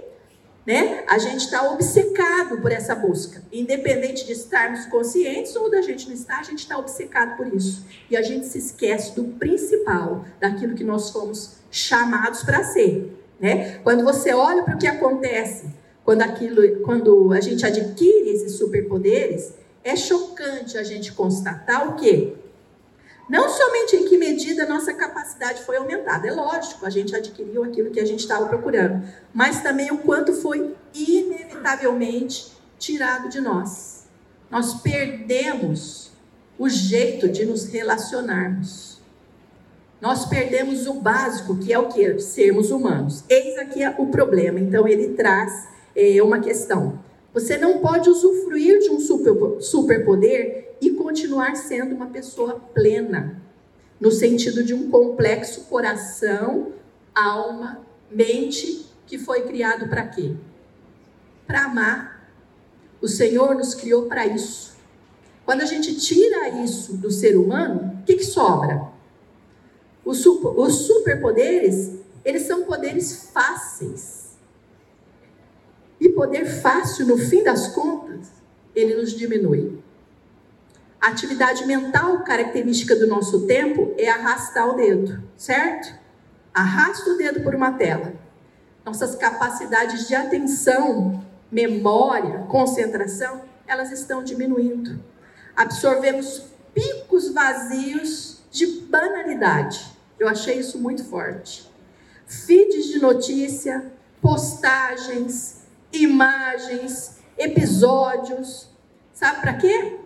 né? A gente está obcecado por essa busca. Independente de estarmos conscientes ou da gente não estar, a gente está obcecado por isso. E a gente se esquece do principal, daquilo que nós fomos chamados para ser. Né? Quando você olha para o que acontece, quando, aquilo, quando a gente adquire esses superpoderes, é chocante a gente constatar o quê? Não somente em que medida nossa capacidade foi aumentada, é lógico, a gente adquiriu aquilo que a gente estava procurando, mas também o quanto foi inevitavelmente tirado de nós. Nós perdemos o jeito de nos relacionarmos. Nós perdemos o básico, que é o que? Sermos humanos. Eis aqui o problema. Então, ele traz é, uma questão. Você não pode usufruir de um super, superpoder e continuar sendo uma pessoa plena, no sentido de um complexo coração, alma, mente, que foi criado para quê? Para amar. O Senhor nos criou para isso. Quando a gente tira isso do ser humano, o que, que sobra? Os, super, os superpoderes, eles são poderes fáceis. E poder fácil, no fim das contas, ele nos diminui. A atividade mental característica do nosso tempo é arrastar o dedo, certo? Arrasta o dedo por uma tela. Nossas capacidades de atenção, memória, concentração, elas estão diminuindo. Absorvemos picos vazios de banalidade. Eu achei isso muito forte. Feeds de notícia, postagens, imagens, episódios. Sabe para quê?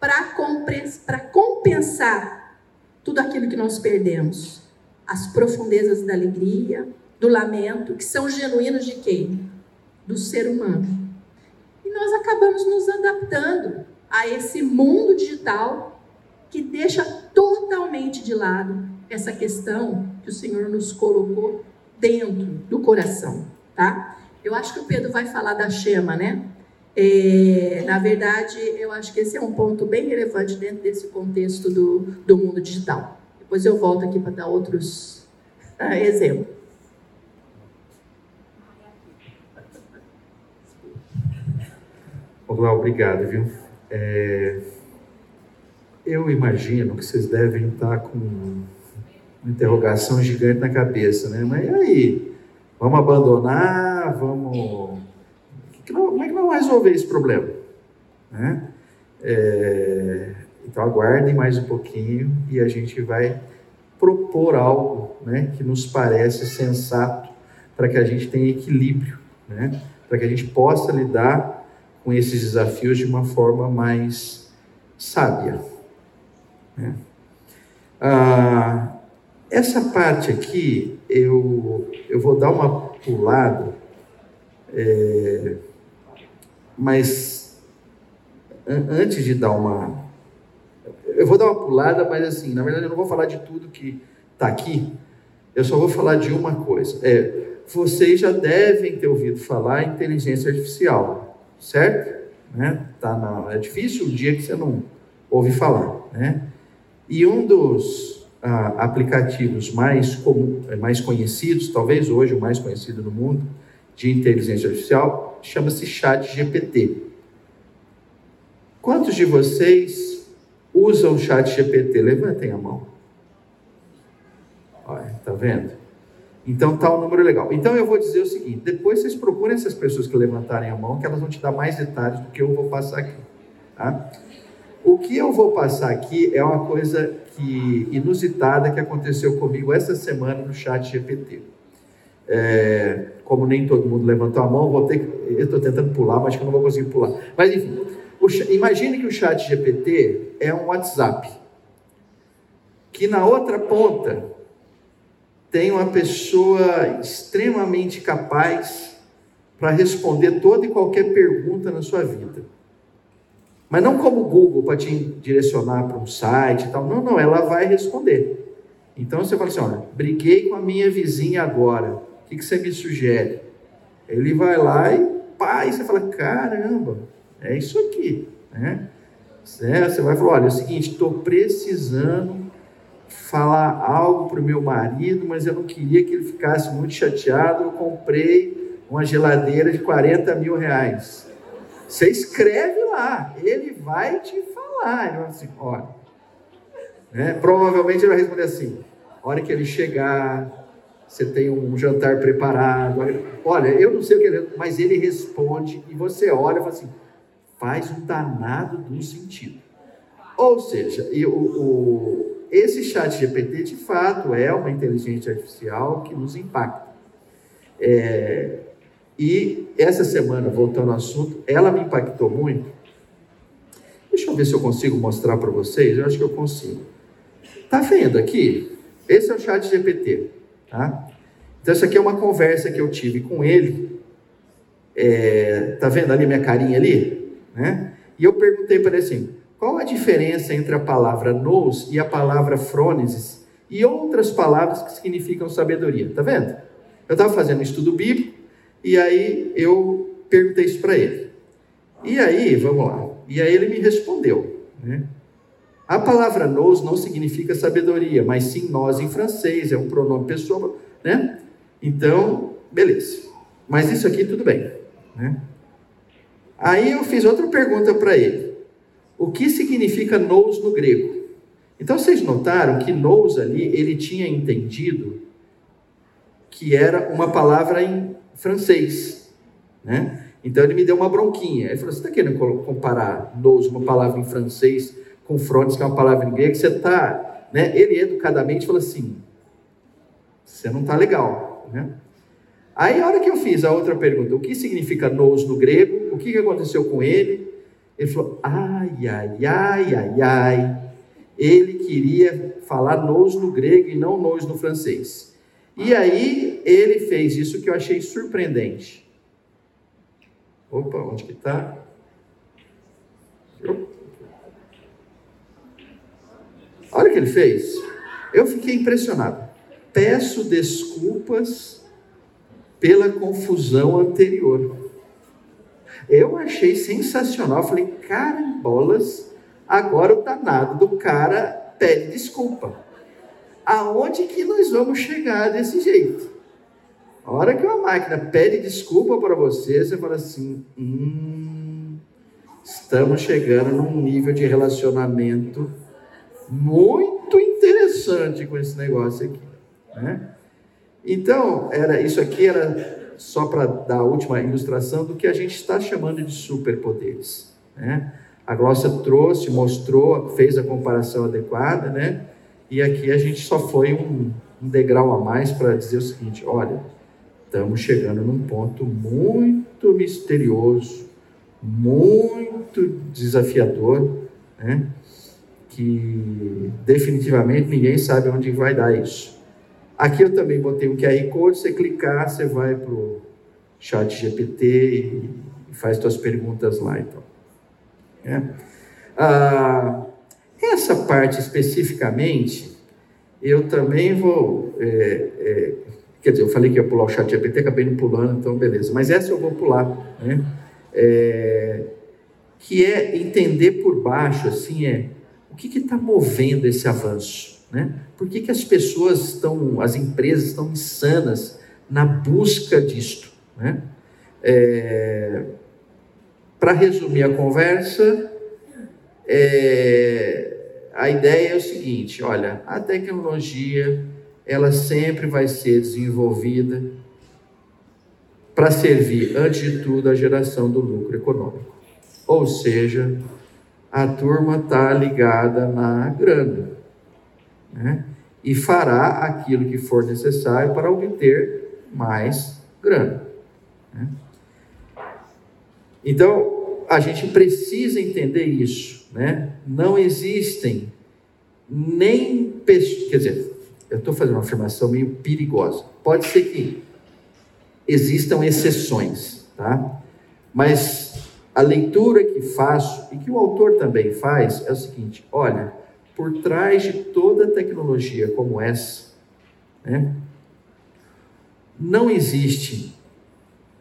para compensar tudo aquilo que nós perdemos. As profundezas da alegria, do lamento, que são genuínos de quem? Do ser humano. E nós acabamos nos adaptando a esse mundo digital que deixa totalmente de lado essa questão que o Senhor nos colocou dentro do coração, tá? Eu acho que o Pedro vai falar da chama, né? É, na verdade, eu acho que esse é um ponto bem relevante dentro desse contexto do, do mundo digital. Depois eu volto aqui para dar outros uh, exemplos. Olá, obrigado, viu? É, eu imagino que vocês devem estar com uma interrogação gigante na cabeça, né? Mas e aí? Vamos abandonar? Vamos. Como é que vamos resolver esse problema? Né? É, então aguardem mais um pouquinho e a gente vai propor algo né, que nos parece sensato para que a gente tenha equilíbrio, né, para que a gente possa lidar com esses desafios de uma forma mais sábia. Né? Ah, essa parte aqui eu, eu vou dar uma pulada, é, mas an antes de dar uma eu vou dar uma pulada, mas assim, na verdade eu não vou falar de tudo que está aqui, eu só vou falar de uma coisa. É, vocês já devem ter ouvido falar em inteligência artificial, certo? Né? Tá na, é difícil o dia que você não ouve falar, né? E um dos ah, aplicativos mais, comum, mais conhecidos, talvez hoje o mais conhecido no mundo, de inteligência artificial, chama-se Chat GPT. Quantos de vocês usam o chat GPT? Levantem a mão. Olha, tá vendo? Então tá um número legal. Então eu vou dizer o seguinte: depois vocês procurem essas pessoas que levantarem a mão, que elas vão te dar mais detalhes do que eu vou passar aqui. Tá? O que eu vou passar aqui é uma coisa inusitada que aconteceu comigo essa semana no chat GPT. É, como nem todo mundo levantou a mão, vou ter que, eu estou tentando pular, mas que eu não vou conseguir pular. Mas enfim, o, imagine que o chat GPT é um WhatsApp. Que na outra ponta tem uma pessoa extremamente capaz para responder toda e qualquer pergunta na sua vida. Mas não como o Google para te direcionar para um site e tal. Não, não, ela vai responder. Então você fala assim: olha, briguei com a minha vizinha agora. O que, que você me sugere? Ele vai lá e pá, e você fala: caramba, é isso aqui. Né? Você vai falar: olha, é o seguinte, estou precisando falar algo para o meu marido, mas eu não queria que ele ficasse muito chateado. Eu comprei uma geladeira de 40 mil reais. Você escreve lá, ele vai te falar. Ele vai assim: olha. Né? Provavelmente ele vai responder assim: a hora que ele chegar, você tem um jantar preparado. Olha, eu não sei o que ele, mas ele responde e você olha e fala assim: faz um danado do sentido. Ou seja, o, o, esse chat GPT de fato é uma inteligência artificial que nos impacta. É, e essa semana, voltando ao assunto, ela me impactou muito. Deixa eu ver se eu consigo mostrar para vocês. Eu acho que eu consigo. Tá vendo aqui? Esse é o chat GPT. Tá? Então, isso aqui é uma conversa que eu tive com ele. É, tá vendo ali minha carinha ali? Né? E eu perguntei para ele assim: qual a diferença entre a palavra nous e a palavra frônesis e outras palavras que significam sabedoria? Tá vendo? Eu estava fazendo um estudo bíblico e aí eu perguntei isso para ele. E aí, vamos lá. E aí ele me respondeu, né? A palavra nous não significa sabedoria, mas sim nós em francês, é um pronome pessoa, né? Então, beleza. Mas isso aqui tudo bem, né? Aí eu fiz outra pergunta para ele. O que significa nous no grego? Então vocês notaram que nous ali, ele tinha entendido que era uma palavra em francês, né? Então ele me deu uma bronquinha. Ele falou: Você está querendo comparar nous, uma palavra em francês, com frontes, que é uma palavra em grego? Você está. Né? Ele educadamente falou assim: Você não está legal. Né? Aí, a hora que eu fiz a outra pergunta, o que significa nous no grego? O que aconteceu com ele? Ele falou, ai, ai, ai, ai, ai. Ele queria falar nous no grego e não nous no francês. E aí, ele fez isso que eu achei surpreendente. Opa, onde que está? Olha o que ele fez. Eu fiquei impressionado. Peço desculpas pela confusão anterior. Eu achei sensacional. Falei, carambolas, agora o danado do cara pede desculpa. Aonde que nós vamos chegar desse jeito? A hora que uma máquina pede desculpa para você, você fala assim: hum, estamos chegando num nível de relacionamento muito interessante com esse negócio aqui, né? Então, era isso aqui era só para dar a última ilustração do que a gente está chamando de superpoderes, né? A Glócia trouxe, mostrou, fez a comparação adequada, né? E aqui a gente só foi um, um degrau a mais para dizer o seguinte: olha, estamos chegando num ponto muito misterioso, muito desafiador, né? que definitivamente ninguém sabe onde vai dar isso. Aqui eu também botei um QR Code, você clicar, você vai para o chat GPT e faz suas perguntas lá. Então. É. Ah, essa parte especificamente, eu também vou. É, é, quer dizer, eu falei que ia pular o chat GPT, acabei não pulando, então beleza. Mas essa eu vou pular. Né? É, que é entender por baixo, assim, é o que está movendo esse avanço? Né? Por que, que as pessoas estão, as empresas estão insanas na busca disto? Né? É, Para resumir a conversa, é, a ideia é o seguinte: olha, a tecnologia ela sempre vai ser desenvolvida para servir, antes de tudo, a geração do lucro econômico. Ou seja, a turma está ligada na grana né? e fará aquilo que for necessário para obter mais grana. Né? Então, a gente precisa entender isso. Né? Não existem nem. Quer dizer, eu estou fazendo uma afirmação meio perigosa. Pode ser que existam exceções, tá? Mas a leitura que faço e que o autor também faz é o seguinte: olha, por trás de toda tecnologia como essa, né, não existe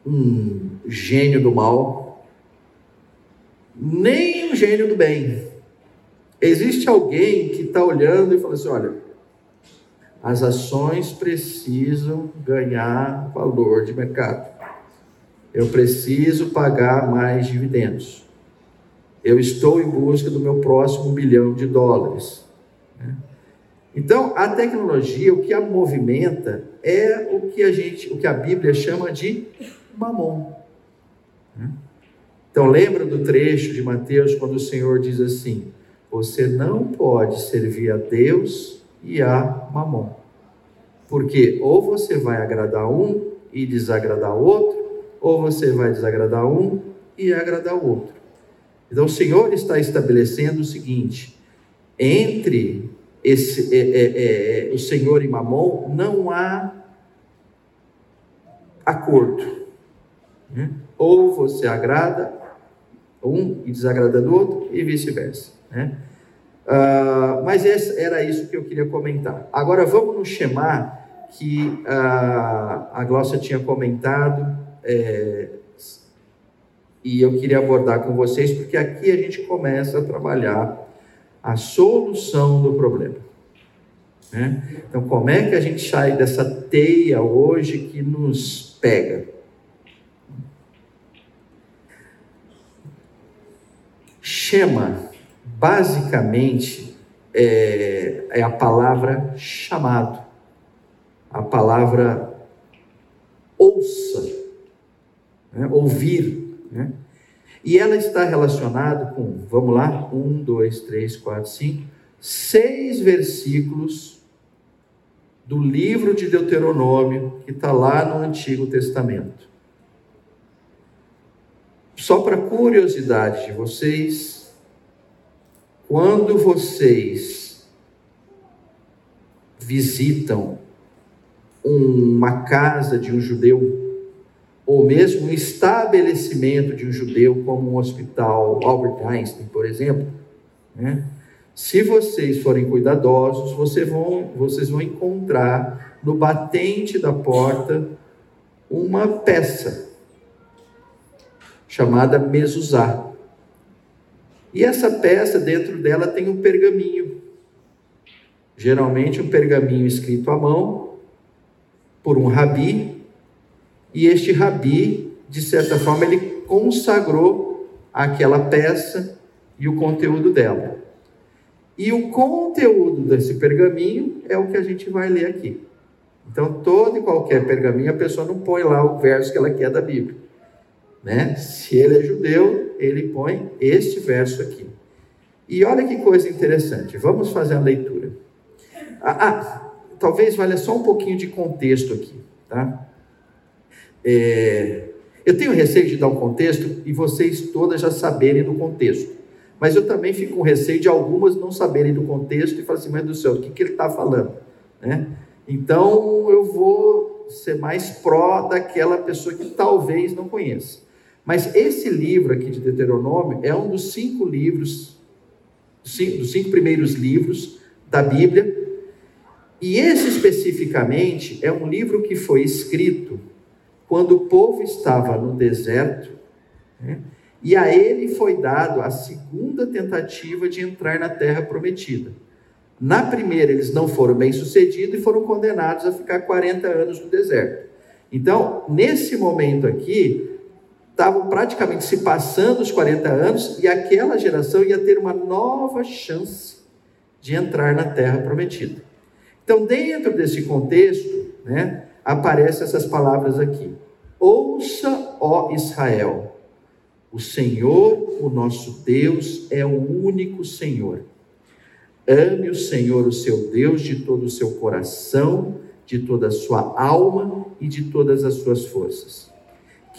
um gênio do mal, nem um gênio do bem. Existe alguém que está olhando e fala assim: olha, as ações precisam ganhar valor de mercado. Eu preciso pagar mais dividendos. Eu estou em busca do meu próximo bilhão de dólares. Né? Então, a tecnologia, o que a movimenta é o que a gente, o que a Bíblia chama de mamon. Então, lembra do trecho de Mateus quando o Senhor diz assim: Você não pode servir a Deus e a mamon. Porque ou você vai agradar um e desagradar outro, ou você vai desagradar um e agradar o outro. Então o Senhor está estabelecendo o seguinte: entre esse, é, é, é, o Senhor e Mamon não há acordo. Né? Ou você agrada um e desagrada do outro, e vice-versa. Né? Uh, mas esse, era isso que eu queria comentar. Agora vamos no chamar que uh, a Glócia tinha comentado é, e eu queria abordar com vocês, porque aqui a gente começa a trabalhar a solução do problema. Né? Então, como é que a gente sai dessa teia hoje que nos pega? Chama, basicamente, é, é a palavra chamado, a palavra ouça né? ouvir. Né? E ela está relacionada com, vamos lá, um, dois, três, quatro, cinco, seis versículos do livro de Deuteronômio, que está lá no Antigo Testamento. Só para curiosidade de vocês, quando vocês visitam uma casa de um judeu ou mesmo um estabelecimento de um judeu, como um hospital Albert Einstein, por exemplo, né? se vocês forem cuidadosos, vocês vão, vocês vão encontrar no batente da porta uma peça chamada mezuzá. E essa peça, dentro dela, tem um pergaminho. Geralmente um pergaminho escrito à mão por um rabi e este rabi, de certa forma, ele consagrou aquela peça e o conteúdo dela. E o conteúdo desse pergaminho é o que a gente vai ler aqui. Então, todo e qualquer pergaminho, a pessoa não põe lá o verso que ela quer da Bíblia. Né? Se ele é judeu, ele põe este verso aqui. E olha que coisa interessante. Vamos fazer a leitura. Ah, ah talvez valha só um pouquinho de contexto aqui, tá? É, eu tenho receio de dar um contexto e vocês todas já saberem do contexto. Mas eu também fico com receio de algumas não saberem do contexto e falar assim, mas do céu, o que, que ele está falando? Né? Então eu vou ser mais pró daquela pessoa que talvez não conheça. Mas esse livro aqui de Deuteronômio é um dos cinco livros, dos cinco primeiros livros da Bíblia. E esse especificamente é um livro que foi escrito quando o povo estava no deserto, né? e a ele foi dado a segunda tentativa de entrar na terra prometida. Na primeira, eles não foram bem-sucedidos e foram condenados a ficar 40 anos no deserto. Então, nesse momento aqui, estavam praticamente se passando os 40 anos e aquela geração ia ter uma nova chance de entrar na terra prometida. Então, dentro desse contexto, né, aparecem essas palavras aqui. Ouça, ó Israel, o Senhor, o nosso Deus, é o único Senhor. Ame o Senhor, o seu Deus, de todo o seu coração, de toda a sua alma e de todas as suas forças.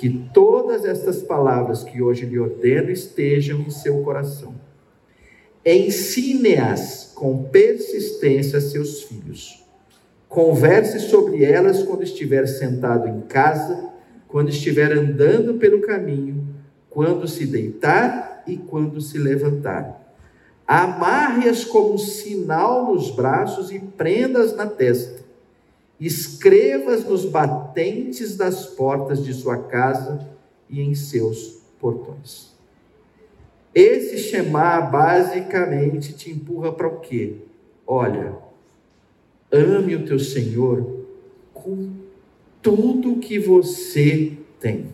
Que todas estas palavras que hoje lhe ordeno estejam em seu coração. Ensine-as com persistência a seus filhos. Converse sobre elas quando estiver sentado em casa quando estiver andando pelo caminho, quando se deitar e quando se levantar. Amarre-as como um sinal nos braços e prendas na testa. Escreva-as nos batentes das portas de sua casa e em seus portões. Esse Shema basicamente te empurra para o quê? Olha, ame o teu Senhor com tudo que você tem.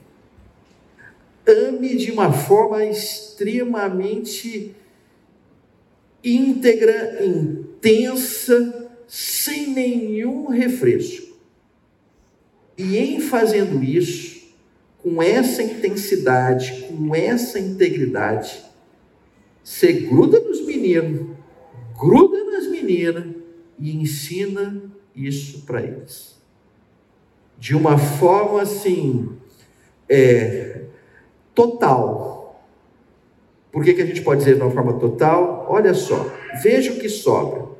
Ame de uma forma extremamente íntegra, intensa, sem nenhum refresco. E em fazendo isso, com essa intensidade, com essa integridade, você gruda nos meninos, gruda nas meninas e ensina isso para eles de uma forma assim, é, total. Por que, que a gente pode dizer de uma forma total? Olha só, veja o que sobra.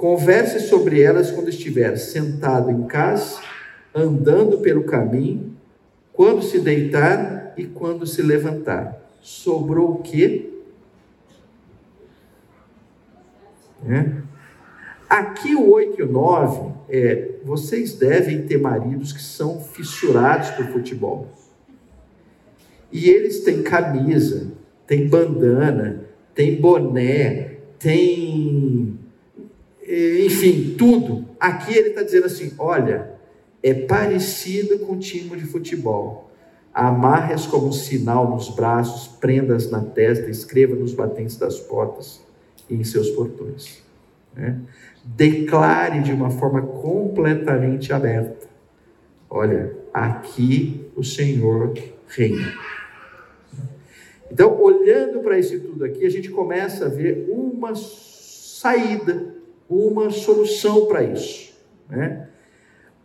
Converse sobre elas quando estiver sentado em casa, andando pelo caminho, quando se deitar e quando se levantar. Sobrou o quê? É? Aqui o 8 e o 9 é, vocês devem ter maridos que são fissurados por futebol. E eles têm camisa, têm bandana, têm boné, têm. Enfim, tudo. Aqui ele está dizendo assim: olha, é parecido com o time de futebol. Amarre-as como um sinal nos braços, prendas na testa, escreva nos batentes das portas e em seus portões. Né? declare de uma forma completamente aberta: olha, aqui o Senhor reina. Então, olhando para isso tudo aqui, a gente começa a ver uma saída, uma solução para isso. Né?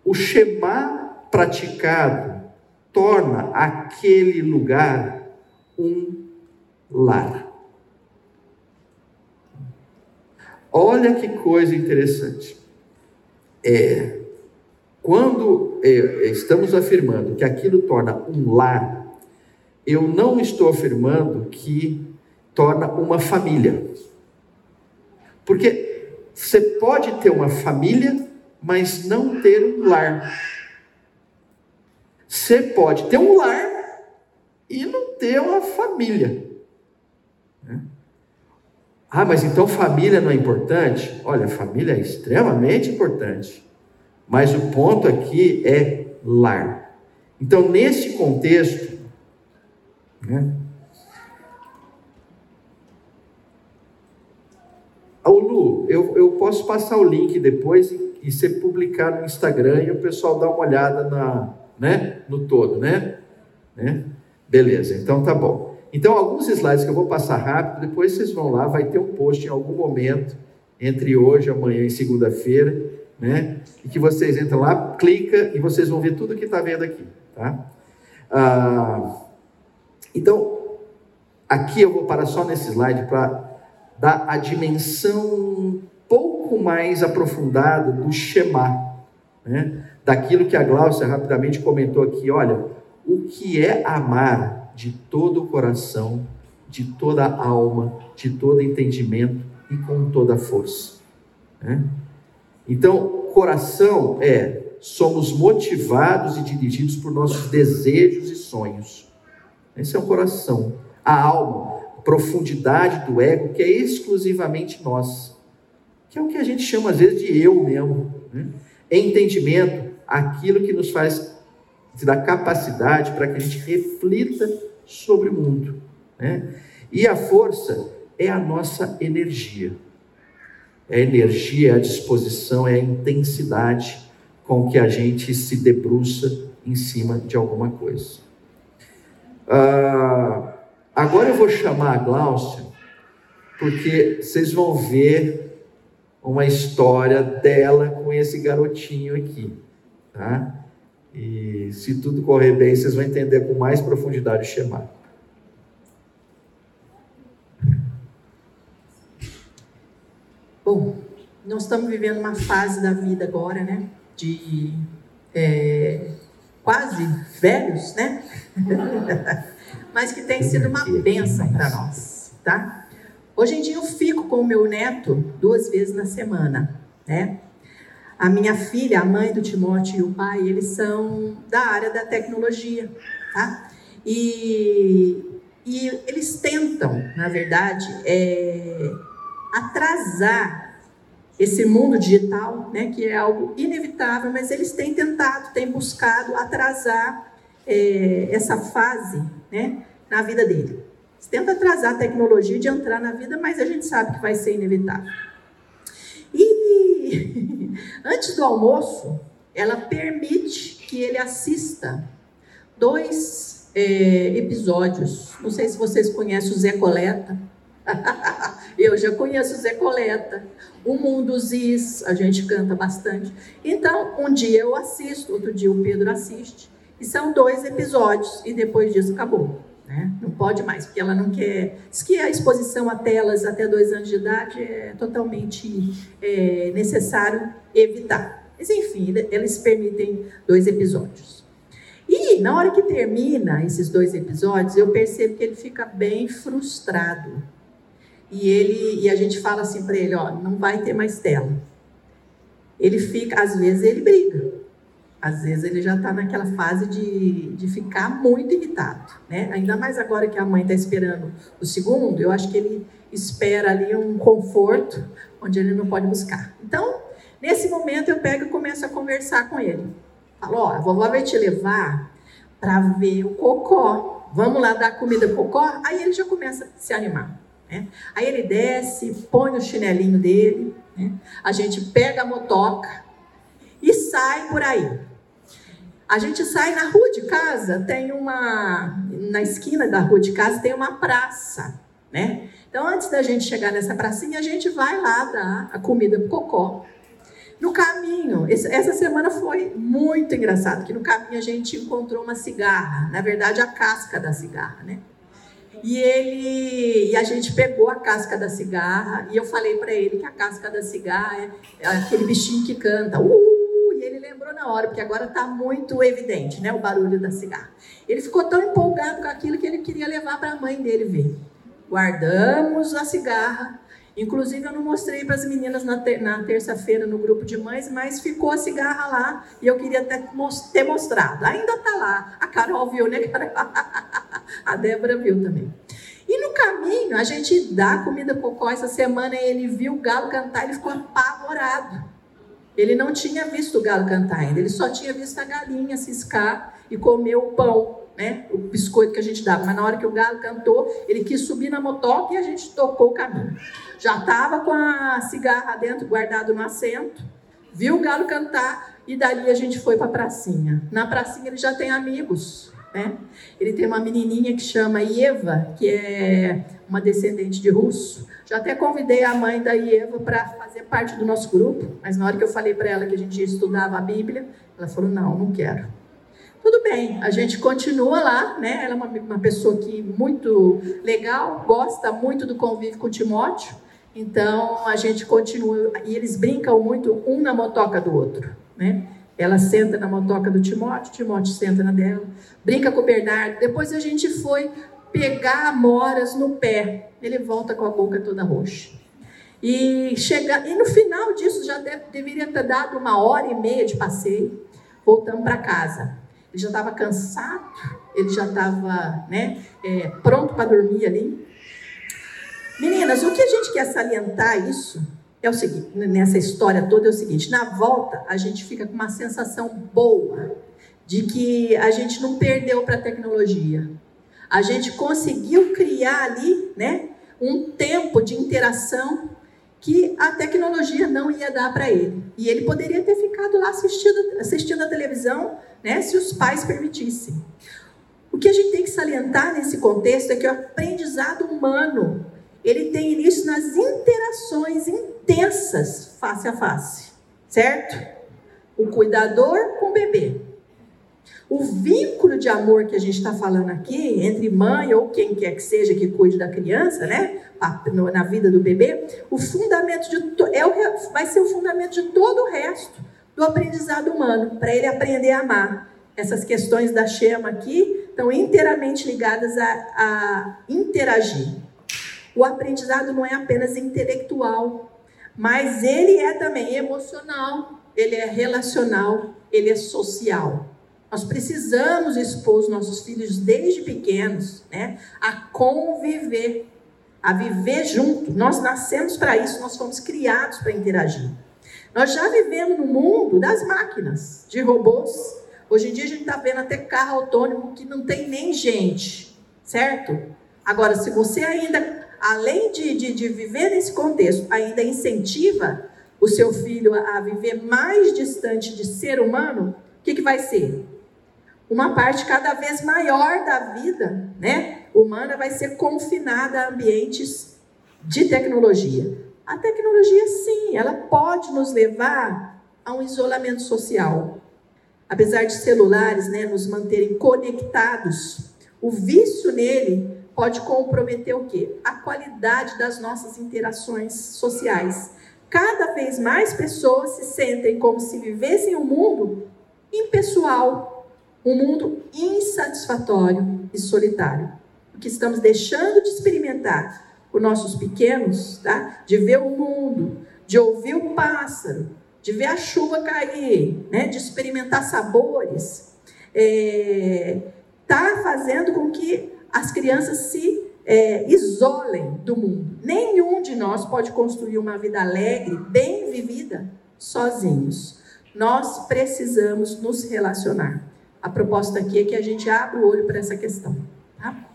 O Shema praticado torna aquele lugar um lar. Olha que coisa interessante. É, quando é, estamos afirmando que aquilo torna um lar, eu não estou afirmando que torna uma família. Porque você pode ter uma família, mas não ter um lar. Você pode ter um lar e não ter uma família. Ah, mas então família não é importante? Olha, família é extremamente importante. Mas o ponto aqui é lar. Então, nesse contexto, né, Ô Lu, eu, eu posso passar o link depois e, e você publicar no Instagram e o pessoal dá uma olhada na, né, no todo, né? né? Beleza, então tá bom. Então, alguns slides que eu vou passar rápido, depois vocês vão lá, vai ter um post em algum momento, entre hoje, amanhã e segunda-feira, né? E que vocês entram lá, clica e vocês vão ver tudo que está vendo aqui, tá? Ah, então, aqui eu vou parar só nesse slide para dar a dimensão um pouco mais aprofundada do Shema, né? daquilo que a Glaucia rapidamente comentou aqui. Olha, o que é amar de todo o coração, de toda a alma, de todo entendimento e com toda a força. Né? Então, coração é somos motivados e dirigidos por nossos desejos e sonhos. Esse é o coração. A alma, profundidade do ego, que é exclusivamente nós, que é o que a gente chama às vezes de eu mesmo. Né? Entendimento, aquilo que nos faz te dá capacidade para que a gente reflita sobre o mundo. Né? E a força é a nossa energia. É a energia, é a disposição, é a intensidade com que a gente se debruça em cima de alguma coisa. Ah, agora eu vou chamar a Glaucia, porque vocês vão ver uma história dela com esse garotinho aqui, tá? E se tudo correr bem, vocês vão entender com mais profundidade o Shema. Bom, nós estamos vivendo uma fase da vida agora, né? De é, quase velhos, né? *laughs* Mas que tem sido uma benção para nós, tá? Hoje em dia eu fico com o meu neto duas vezes na semana, né? A minha filha, a mãe do Timóteo e o pai, eles são da área da tecnologia, tá? E, e eles tentam, na verdade, é, atrasar esse mundo digital, né, que é algo inevitável, mas eles têm tentado, têm buscado atrasar é, essa fase né, na vida dele. Eles tentam atrasar a tecnologia de entrar na vida, mas a gente sabe que vai ser inevitável. E *laughs* antes do almoço, ela permite que ele assista dois é, episódios. Não sei se vocês conhecem o Zé Coleta. *laughs* Eu já conheço o Zé Coleta. O Mundo Ziz, a gente canta bastante. Então, um dia eu assisto, outro dia o Pedro assiste. E são dois episódios, e depois disso acabou. Né? Não pode mais, porque ela não quer. Diz que a exposição a telas até dois anos de idade é totalmente é, necessário evitar. Mas enfim, eles permitem dois episódios. E na hora que termina esses dois episódios, eu percebo que ele fica bem frustrado. E ele e a gente fala assim para ele, ó, não vai ter mais tela. Ele fica, às vezes ele briga. Às vezes ele já está naquela fase de, de ficar muito irritado, né? Ainda mais agora que a mãe está esperando o segundo, eu acho que ele espera ali um conforto onde ele não pode buscar. Então, nesse momento eu pego e começo a conversar com ele. Falo, ó, a vovó vai te levar para ver o cocó. Vamos lá dar comida pro cocó? Aí ele já começa a se animar. Né? Aí ele desce, põe o chinelinho dele, né? a gente pega a motoca e sai por aí. A gente sai na rua de casa, tem uma. Na esquina da rua de casa tem uma praça, né? Então, antes da gente chegar nessa pracinha, a gente vai lá dar a comida pro cocó. No caminho, essa semana foi muito engraçado, que no caminho a gente encontrou uma cigarra, na verdade a casca da cigarra, né? E ele e a gente pegou a casca da cigarra e eu falei para ele que a casca da cigarra é aquele bichinho que canta. Uh! Lembrou na hora, porque agora está muito evidente, né, o barulho da cigarra. Ele ficou tão empolgado com aquilo que ele queria levar para a mãe dele ver. Guardamos a cigarra. Inclusive, eu não mostrei para as meninas na, ter na terça-feira no grupo de mães, mas ficou a cigarra lá e eu queria ter, ter mostrado. Ainda está lá. A Carol viu, né? *laughs* a Débora viu também. E no caminho, a gente dá comida cocó. Essa semana ele viu o galo cantar, ele ficou apavorado. Ele não tinha visto o galo cantar ainda, ele só tinha visto a galinha ciscar e comer o pão. né, o biscoito que a gente dava, mas na hora que o galo cantou, ele quis subir na motoca e a gente tocou o caminho. Já estava com a cigarra dentro, guardado no assento, viu o galo cantar e dali a gente foi para a pracinha. Na pracinha ele já tem amigos, né? Ele tem uma menininha que chama Eva, que é uma descendente de russo. Já até convidei a mãe da Eva para fazer parte do nosso grupo, mas na hora que eu falei para ela que a gente estudava a Bíblia, ela falou: não, não quero. Tudo bem, a gente continua lá, né? Ela é uma, uma pessoa que muito legal, gosta muito do convívio com Timóteo. Então a gente continua e eles brincam muito um na motoca do outro, né? Ela senta na motoca do Timóteo, Timóteo senta na dela, brinca com o Bernardo. Depois a gente foi pegar amoras no pé. Ele volta com a boca toda roxa. E chega, e no final disso já deve, deveria ter dado uma hora e meia de passeio. Voltamos para casa. Ele já estava cansado, ele já estava né, é, pronto para dormir ali. Meninas, o que a gente quer salientar isso é o seguinte, nessa história toda é o seguinte, na volta a gente fica com uma sensação boa de que a gente não perdeu para a tecnologia. A gente conseguiu criar ali, né, um tempo de interação que a tecnologia não ia dar para ele. E ele poderia ter ficado lá assistindo, assistindo a televisão, né, se os pais permitissem. O que a gente tem que salientar nesse contexto é que o aprendizado humano ele tem início nas interações intensas face a face, certo? O cuidador com o bebê. O vínculo de amor que a gente está falando aqui, entre mãe ou quem quer que seja que cuide da criança, né? Na vida do bebê, o fundamento de é o, vai ser o fundamento de todo o resto do aprendizado humano, para ele aprender a amar. Essas questões da Shema aqui estão inteiramente ligadas a, a interagir. O aprendizado não é apenas intelectual, mas ele é também emocional, ele é relacional, ele é social. Nós precisamos expor os nossos filhos desde pequenos né, a conviver, a viver junto. Nós nascemos para isso, nós fomos criados para interagir. Nós já vivemos no mundo das máquinas, de robôs. Hoje em dia a gente está vendo até carro autônomo que não tem nem gente, certo? Agora, se você ainda além de, de, de viver nesse contexto, ainda incentiva o seu filho a, viver mais distante de ser humano, o que, que vai ser? Uma parte cada vez maior da vida né, humana vai ser confinada a ambientes de tecnologia. A tecnologia, sim, ela pode nos levar a um isolamento social. Apesar de celulares né, nos manterem conectados, o vício nele pode comprometer o quê? A qualidade das nossas interações sociais. Cada vez mais pessoas se sentem como se vivessem um mundo impessoal, um mundo insatisfatório e solitário. O que estamos deixando de experimentar os nossos pequenos, tá? De ver o mundo, de ouvir o pássaro, de ver a chuva cair, né? De experimentar sabores, é, tá fazendo com que as crianças se é, isolem do mundo. Nenhum de nós pode construir uma vida alegre, bem vivida, sozinhos. Nós precisamos nos relacionar. A proposta aqui é que a gente abra o olho para essa questão. Tá?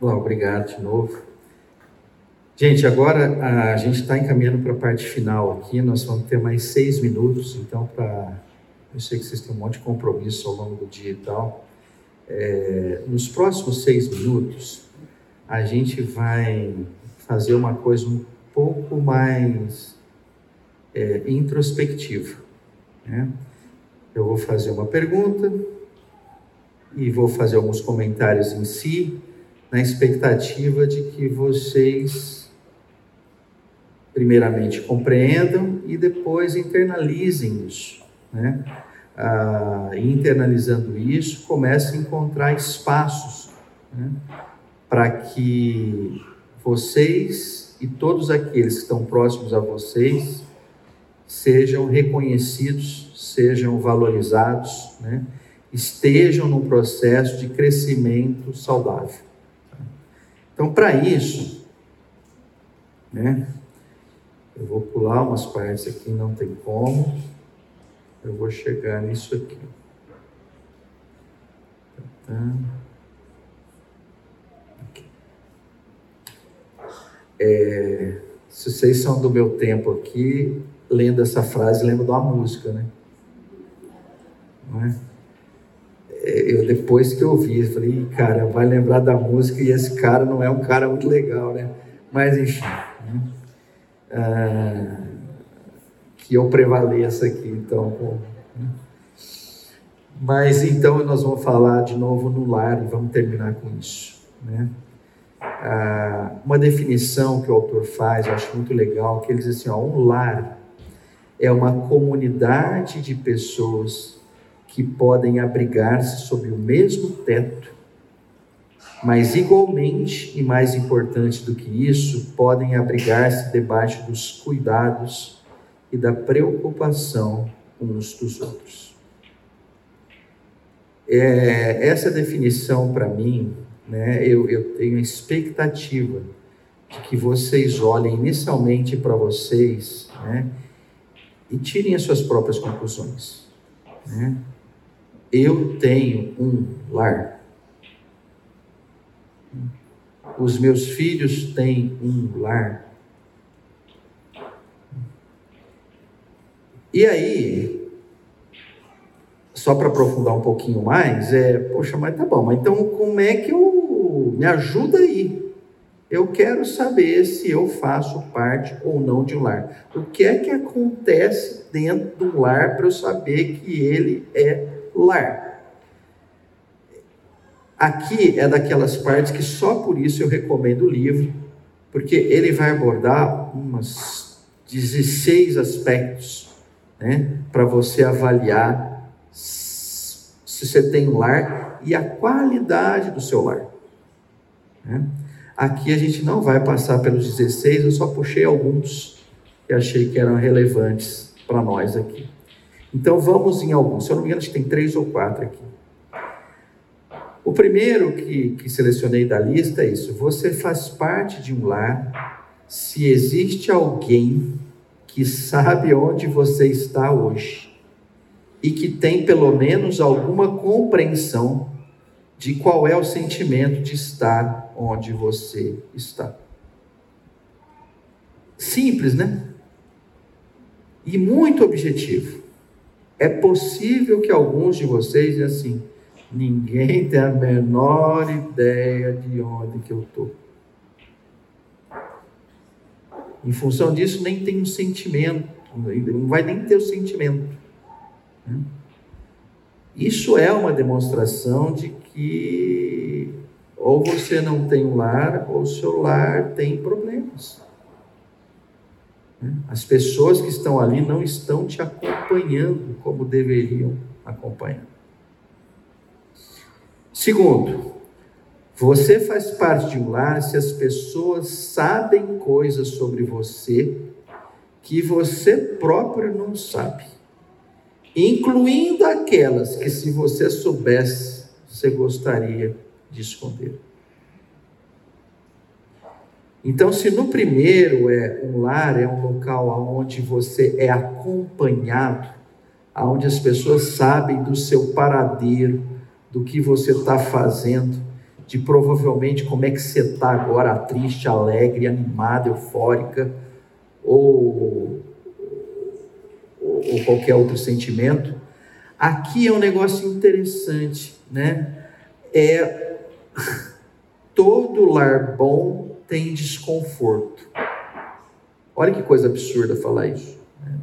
Bom, obrigado de novo. Gente, agora a gente está encaminhando para a parte final aqui. Nós vamos ter mais seis minutos, então, para. Eu sei que vocês têm um monte de compromisso ao longo do dia e tal. É, nos próximos seis minutos, a gente vai fazer uma coisa um pouco mais é, introspectiva. Né? Eu vou fazer uma pergunta e vou fazer alguns comentários em si, na expectativa de que vocês primeiramente compreendam e depois internalizem isso. Né? Ah, internalizando isso, comecem a encontrar espaços né? para que vocês e todos aqueles que estão próximos a vocês sejam reconhecidos, sejam valorizados, né? estejam num processo de crescimento saudável. Então, para isso, né, Eu vou pular umas partes aqui, não tem como. Eu vou chegar nisso aqui. Tá. É, se vocês são do meu tempo aqui, lendo essa frase, lembro de uma música, né? Não é? é eu, depois que eu ouvi, falei, cara, vai lembrar da música e esse cara não é um cara muito legal, né? Mas enfim, ah, que eu prevaleça aqui, então. Né? Mas então nós vamos falar de novo no lar e vamos terminar com isso, né? Ah, uma definição que o autor faz, eu acho muito legal, que ele diz assim, ó, um lar é uma comunidade de pessoas que podem abrigar-se sob o mesmo teto, mas igualmente e mais importante do que isso, podem abrigar-se debaixo dos cuidados e da preocupação uns dos outros. É, essa definição, para mim, né, eu, eu tenho a expectativa de que vocês olhem inicialmente para vocês né, e tirem as suas próprias conclusões. Né? Eu tenho um lar. Os meus filhos têm um lar. E aí, só para aprofundar um pouquinho mais, é, poxa, mas tá bom, mas então como é que eu me ajuda aí? Eu quero saber se eu faço parte ou não de um lar. O que é que acontece dentro do lar para eu saber que ele é lar? Aqui é daquelas partes que só por isso eu recomendo o livro, porque ele vai abordar umas 16 aspectos né, para você avaliar se você tem um lar e a qualidade do seu lar. Né? Aqui a gente não vai passar pelos 16, eu só puxei alguns que achei que eram relevantes para nós aqui. Então vamos em alguns, se eu não me engano, acho que tem três ou quatro aqui. O primeiro que, que selecionei da lista é isso: você faz parte de um lar se existe alguém que sabe onde você está hoje e que tem pelo menos alguma compreensão de qual é o sentimento de estar onde você está. Simples, né? E muito objetivo. É possível que alguns de vocês assim: ninguém tem a menor ideia de onde que eu estou. Em função disso, nem tem um sentimento, não vai nem ter o sentimento. Né? Isso é uma demonstração de que ou você não tem um lar, ou o seu lar tem problemas. Né? As pessoas que estão ali não estão te acompanhando como deveriam acompanhar. Segundo, você faz parte de um lar se as pessoas sabem coisas sobre você que você próprio não sabe incluindo aquelas que, se você soubesse, você gostaria de esconder. Então, se no primeiro é um lar, é um local onde você é acompanhado, onde as pessoas sabem do seu paradeiro, do que você está fazendo, de provavelmente como é que você está agora, triste, alegre, animada, eufórica, ou ou qualquer outro sentimento. Aqui é um negócio interessante, né? É *laughs* todo lar bom tem desconforto. Olha que coisa absurda falar isso. Né?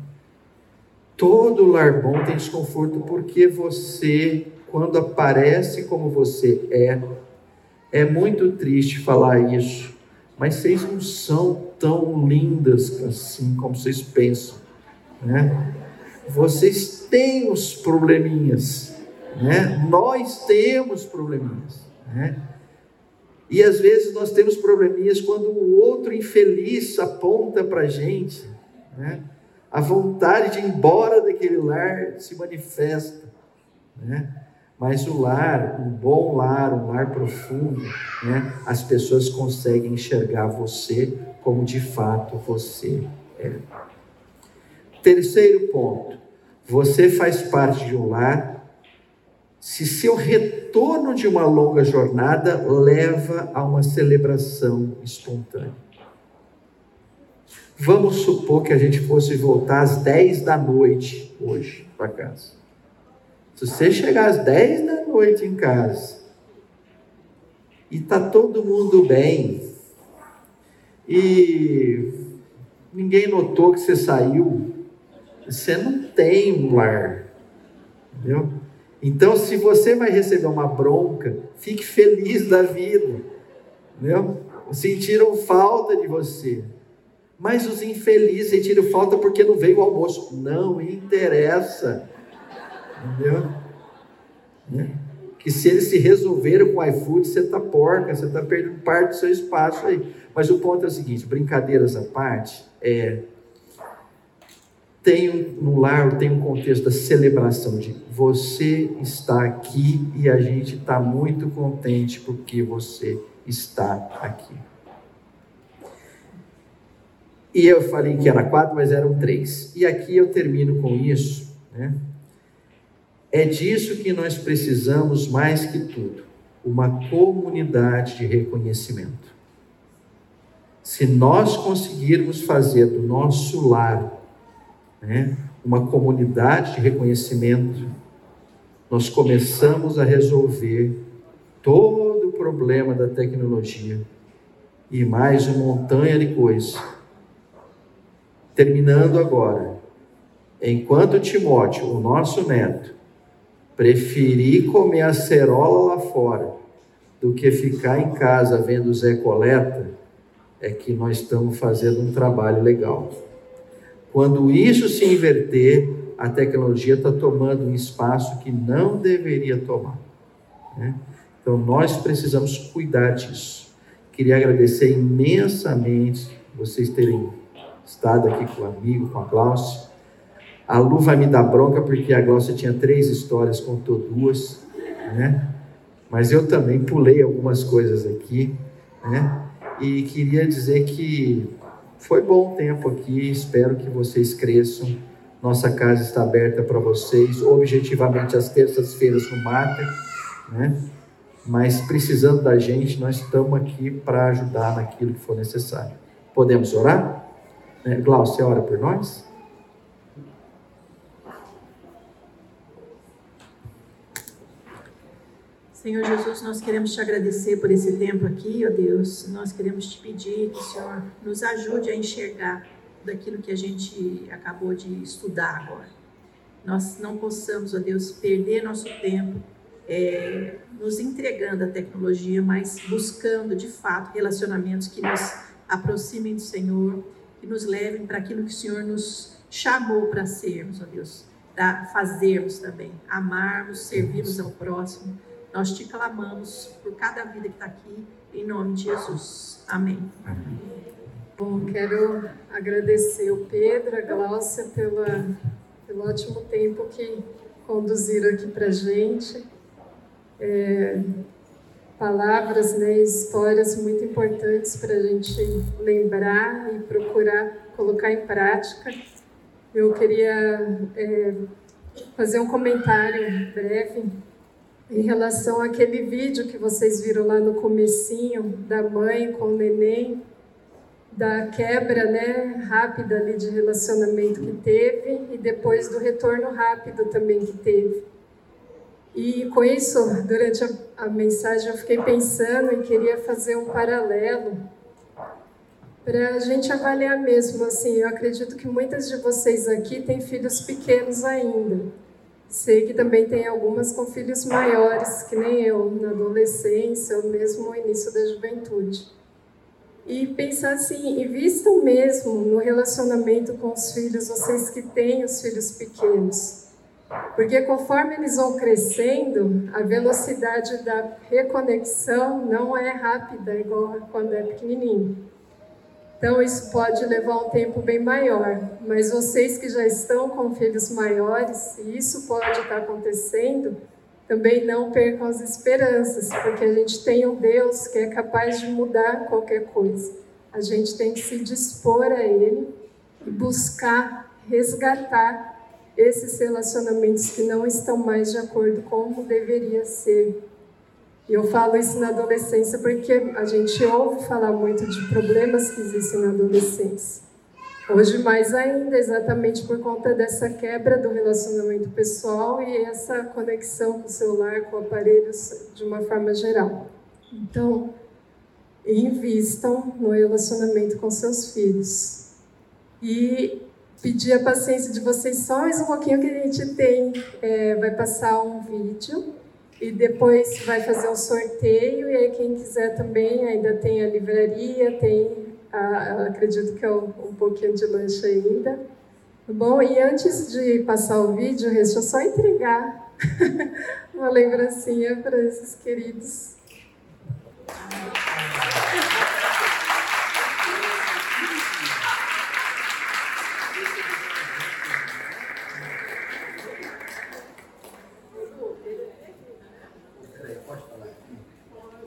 Todo lar bom tem desconforto porque você, quando aparece como você é, é muito triste falar isso, mas vocês não são tão lindas assim como vocês pensam, né? vocês têm os probleminhas, né? Nós temos probleminhas, né? E às vezes nós temos probleminhas quando o outro infeliz aponta para gente, né? A vontade de ir embora daquele lar se manifesta, né? Mas o lar, um bom lar, um lar profundo, né? As pessoas conseguem enxergar você como de fato você É. Terceiro ponto. Você faz parte de um lar se seu retorno de uma longa jornada leva a uma celebração espontânea. Vamos supor que a gente fosse voltar às 10 da noite hoje para casa. Se você chegar às 10 da noite em casa e tá todo mundo bem e ninguém notou que você saiu, você não tem um lar. Entendeu? Então, se você vai receber uma bronca, fique feliz da vida. Entendeu? Sentiram falta de você. Mas os infelizes sentiram falta porque não veio o almoço. Não interessa. Entendeu? Né? Que se eles se resolveram com o iFood, você está porca, você está perdendo parte do seu espaço aí. Mas o ponto é o seguinte: brincadeiras à parte, é tem no lar tem um contexto da celebração de você está aqui e a gente está muito contente porque você está aqui. E eu falei que era quatro, mas eram três. E aqui eu termino com isso. Né? É disso que nós precisamos mais que tudo: uma comunidade de reconhecimento. Se nós conseguirmos fazer do nosso lar né, uma comunidade de reconhecimento, nós começamos a resolver todo o problema da tecnologia e mais uma montanha de coisas. Terminando agora, enquanto Timóteo, o nosso neto, preferir comer a cerola lá fora do que ficar em casa vendo Zé Coleta, é que nós estamos fazendo um trabalho legal. Quando isso se inverter, a tecnologia está tomando um espaço que não deveria tomar. Né? Então nós precisamos cuidar disso. Queria agradecer imensamente vocês terem estado aqui com o amigo, com a Glaucia. A Lu vai me dar bronca porque a Glaucia tinha três histórias, contou duas, né? Mas eu também pulei algumas coisas aqui, né? E queria dizer que foi bom tempo aqui, espero que vocês cresçam. Nossa casa está aberta para vocês, objetivamente às terças-feiras no Mata, né? Mas precisando da gente, nós estamos aqui para ajudar naquilo que for necessário. Podemos orar? Glaucia, ora por nós? Senhor Jesus, nós queremos te agradecer por esse tempo aqui, ó Deus. Nós queremos te pedir que o Senhor nos ajude a enxergar daquilo que a gente acabou de estudar agora. Nós não possamos, ó Deus, perder nosso tempo é, nos entregando à tecnologia, mas buscando de fato relacionamentos que nos aproximem do Senhor, que nos levem para aquilo que o Senhor nos chamou para sermos, ó Deus, para fazermos também, amarmos, servirmos ao próximo nós te clamamos por cada vida que está aqui, em nome de Jesus. Amém. Bom, quero agradecer o Pedro, a Gláucia, pela, pelo ótimo tempo que conduziram aqui para a gente. É, palavras, né, histórias muito importantes para a gente lembrar e procurar colocar em prática. Eu queria é, fazer um comentário breve em relação àquele vídeo que vocês viram lá no comecinho da mãe com o neném, da quebra, né, rápida ali de relacionamento que teve e depois do retorno rápido também que teve. E com isso, durante a, a mensagem eu fiquei pensando e queria fazer um paralelo para a gente avaliar mesmo, assim, eu acredito que muitas de vocês aqui têm filhos pequenos ainda. Sei que também tem algumas com filhos maiores, que nem eu, na adolescência ou mesmo no início da juventude. E pensar assim, invistam mesmo no relacionamento com os filhos, vocês que têm os filhos pequenos. Porque conforme eles vão crescendo, a velocidade da reconexão não é rápida igual quando é pequenininho. Então, isso pode levar um tempo bem maior. Mas vocês que já estão com filhos maiores, e isso pode estar acontecendo, também não percam as esperanças, porque a gente tem um Deus que é capaz de mudar qualquer coisa. A gente tem que se dispor a Ele e buscar resgatar esses relacionamentos que não estão mais de acordo com como deveria ser. Eu falo isso na adolescência porque a gente ouve falar muito de problemas que existem na adolescência. Hoje mais ainda, exatamente por conta dessa quebra do relacionamento pessoal e essa conexão com o celular, com aparelhos de uma forma geral. Então, invistam no relacionamento com seus filhos. E pedir a paciência de vocês só mais um pouquinho que a gente tem. É, vai passar um vídeo e depois vai fazer um sorteio. E aí, quem quiser também, ainda tem a livraria, tem, a, acredito que é um, um pouquinho de lanche ainda. Tá bom? E antes de passar o vídeo, deixa eu só entregar *laughs* uma lembrancinha para esses queridos.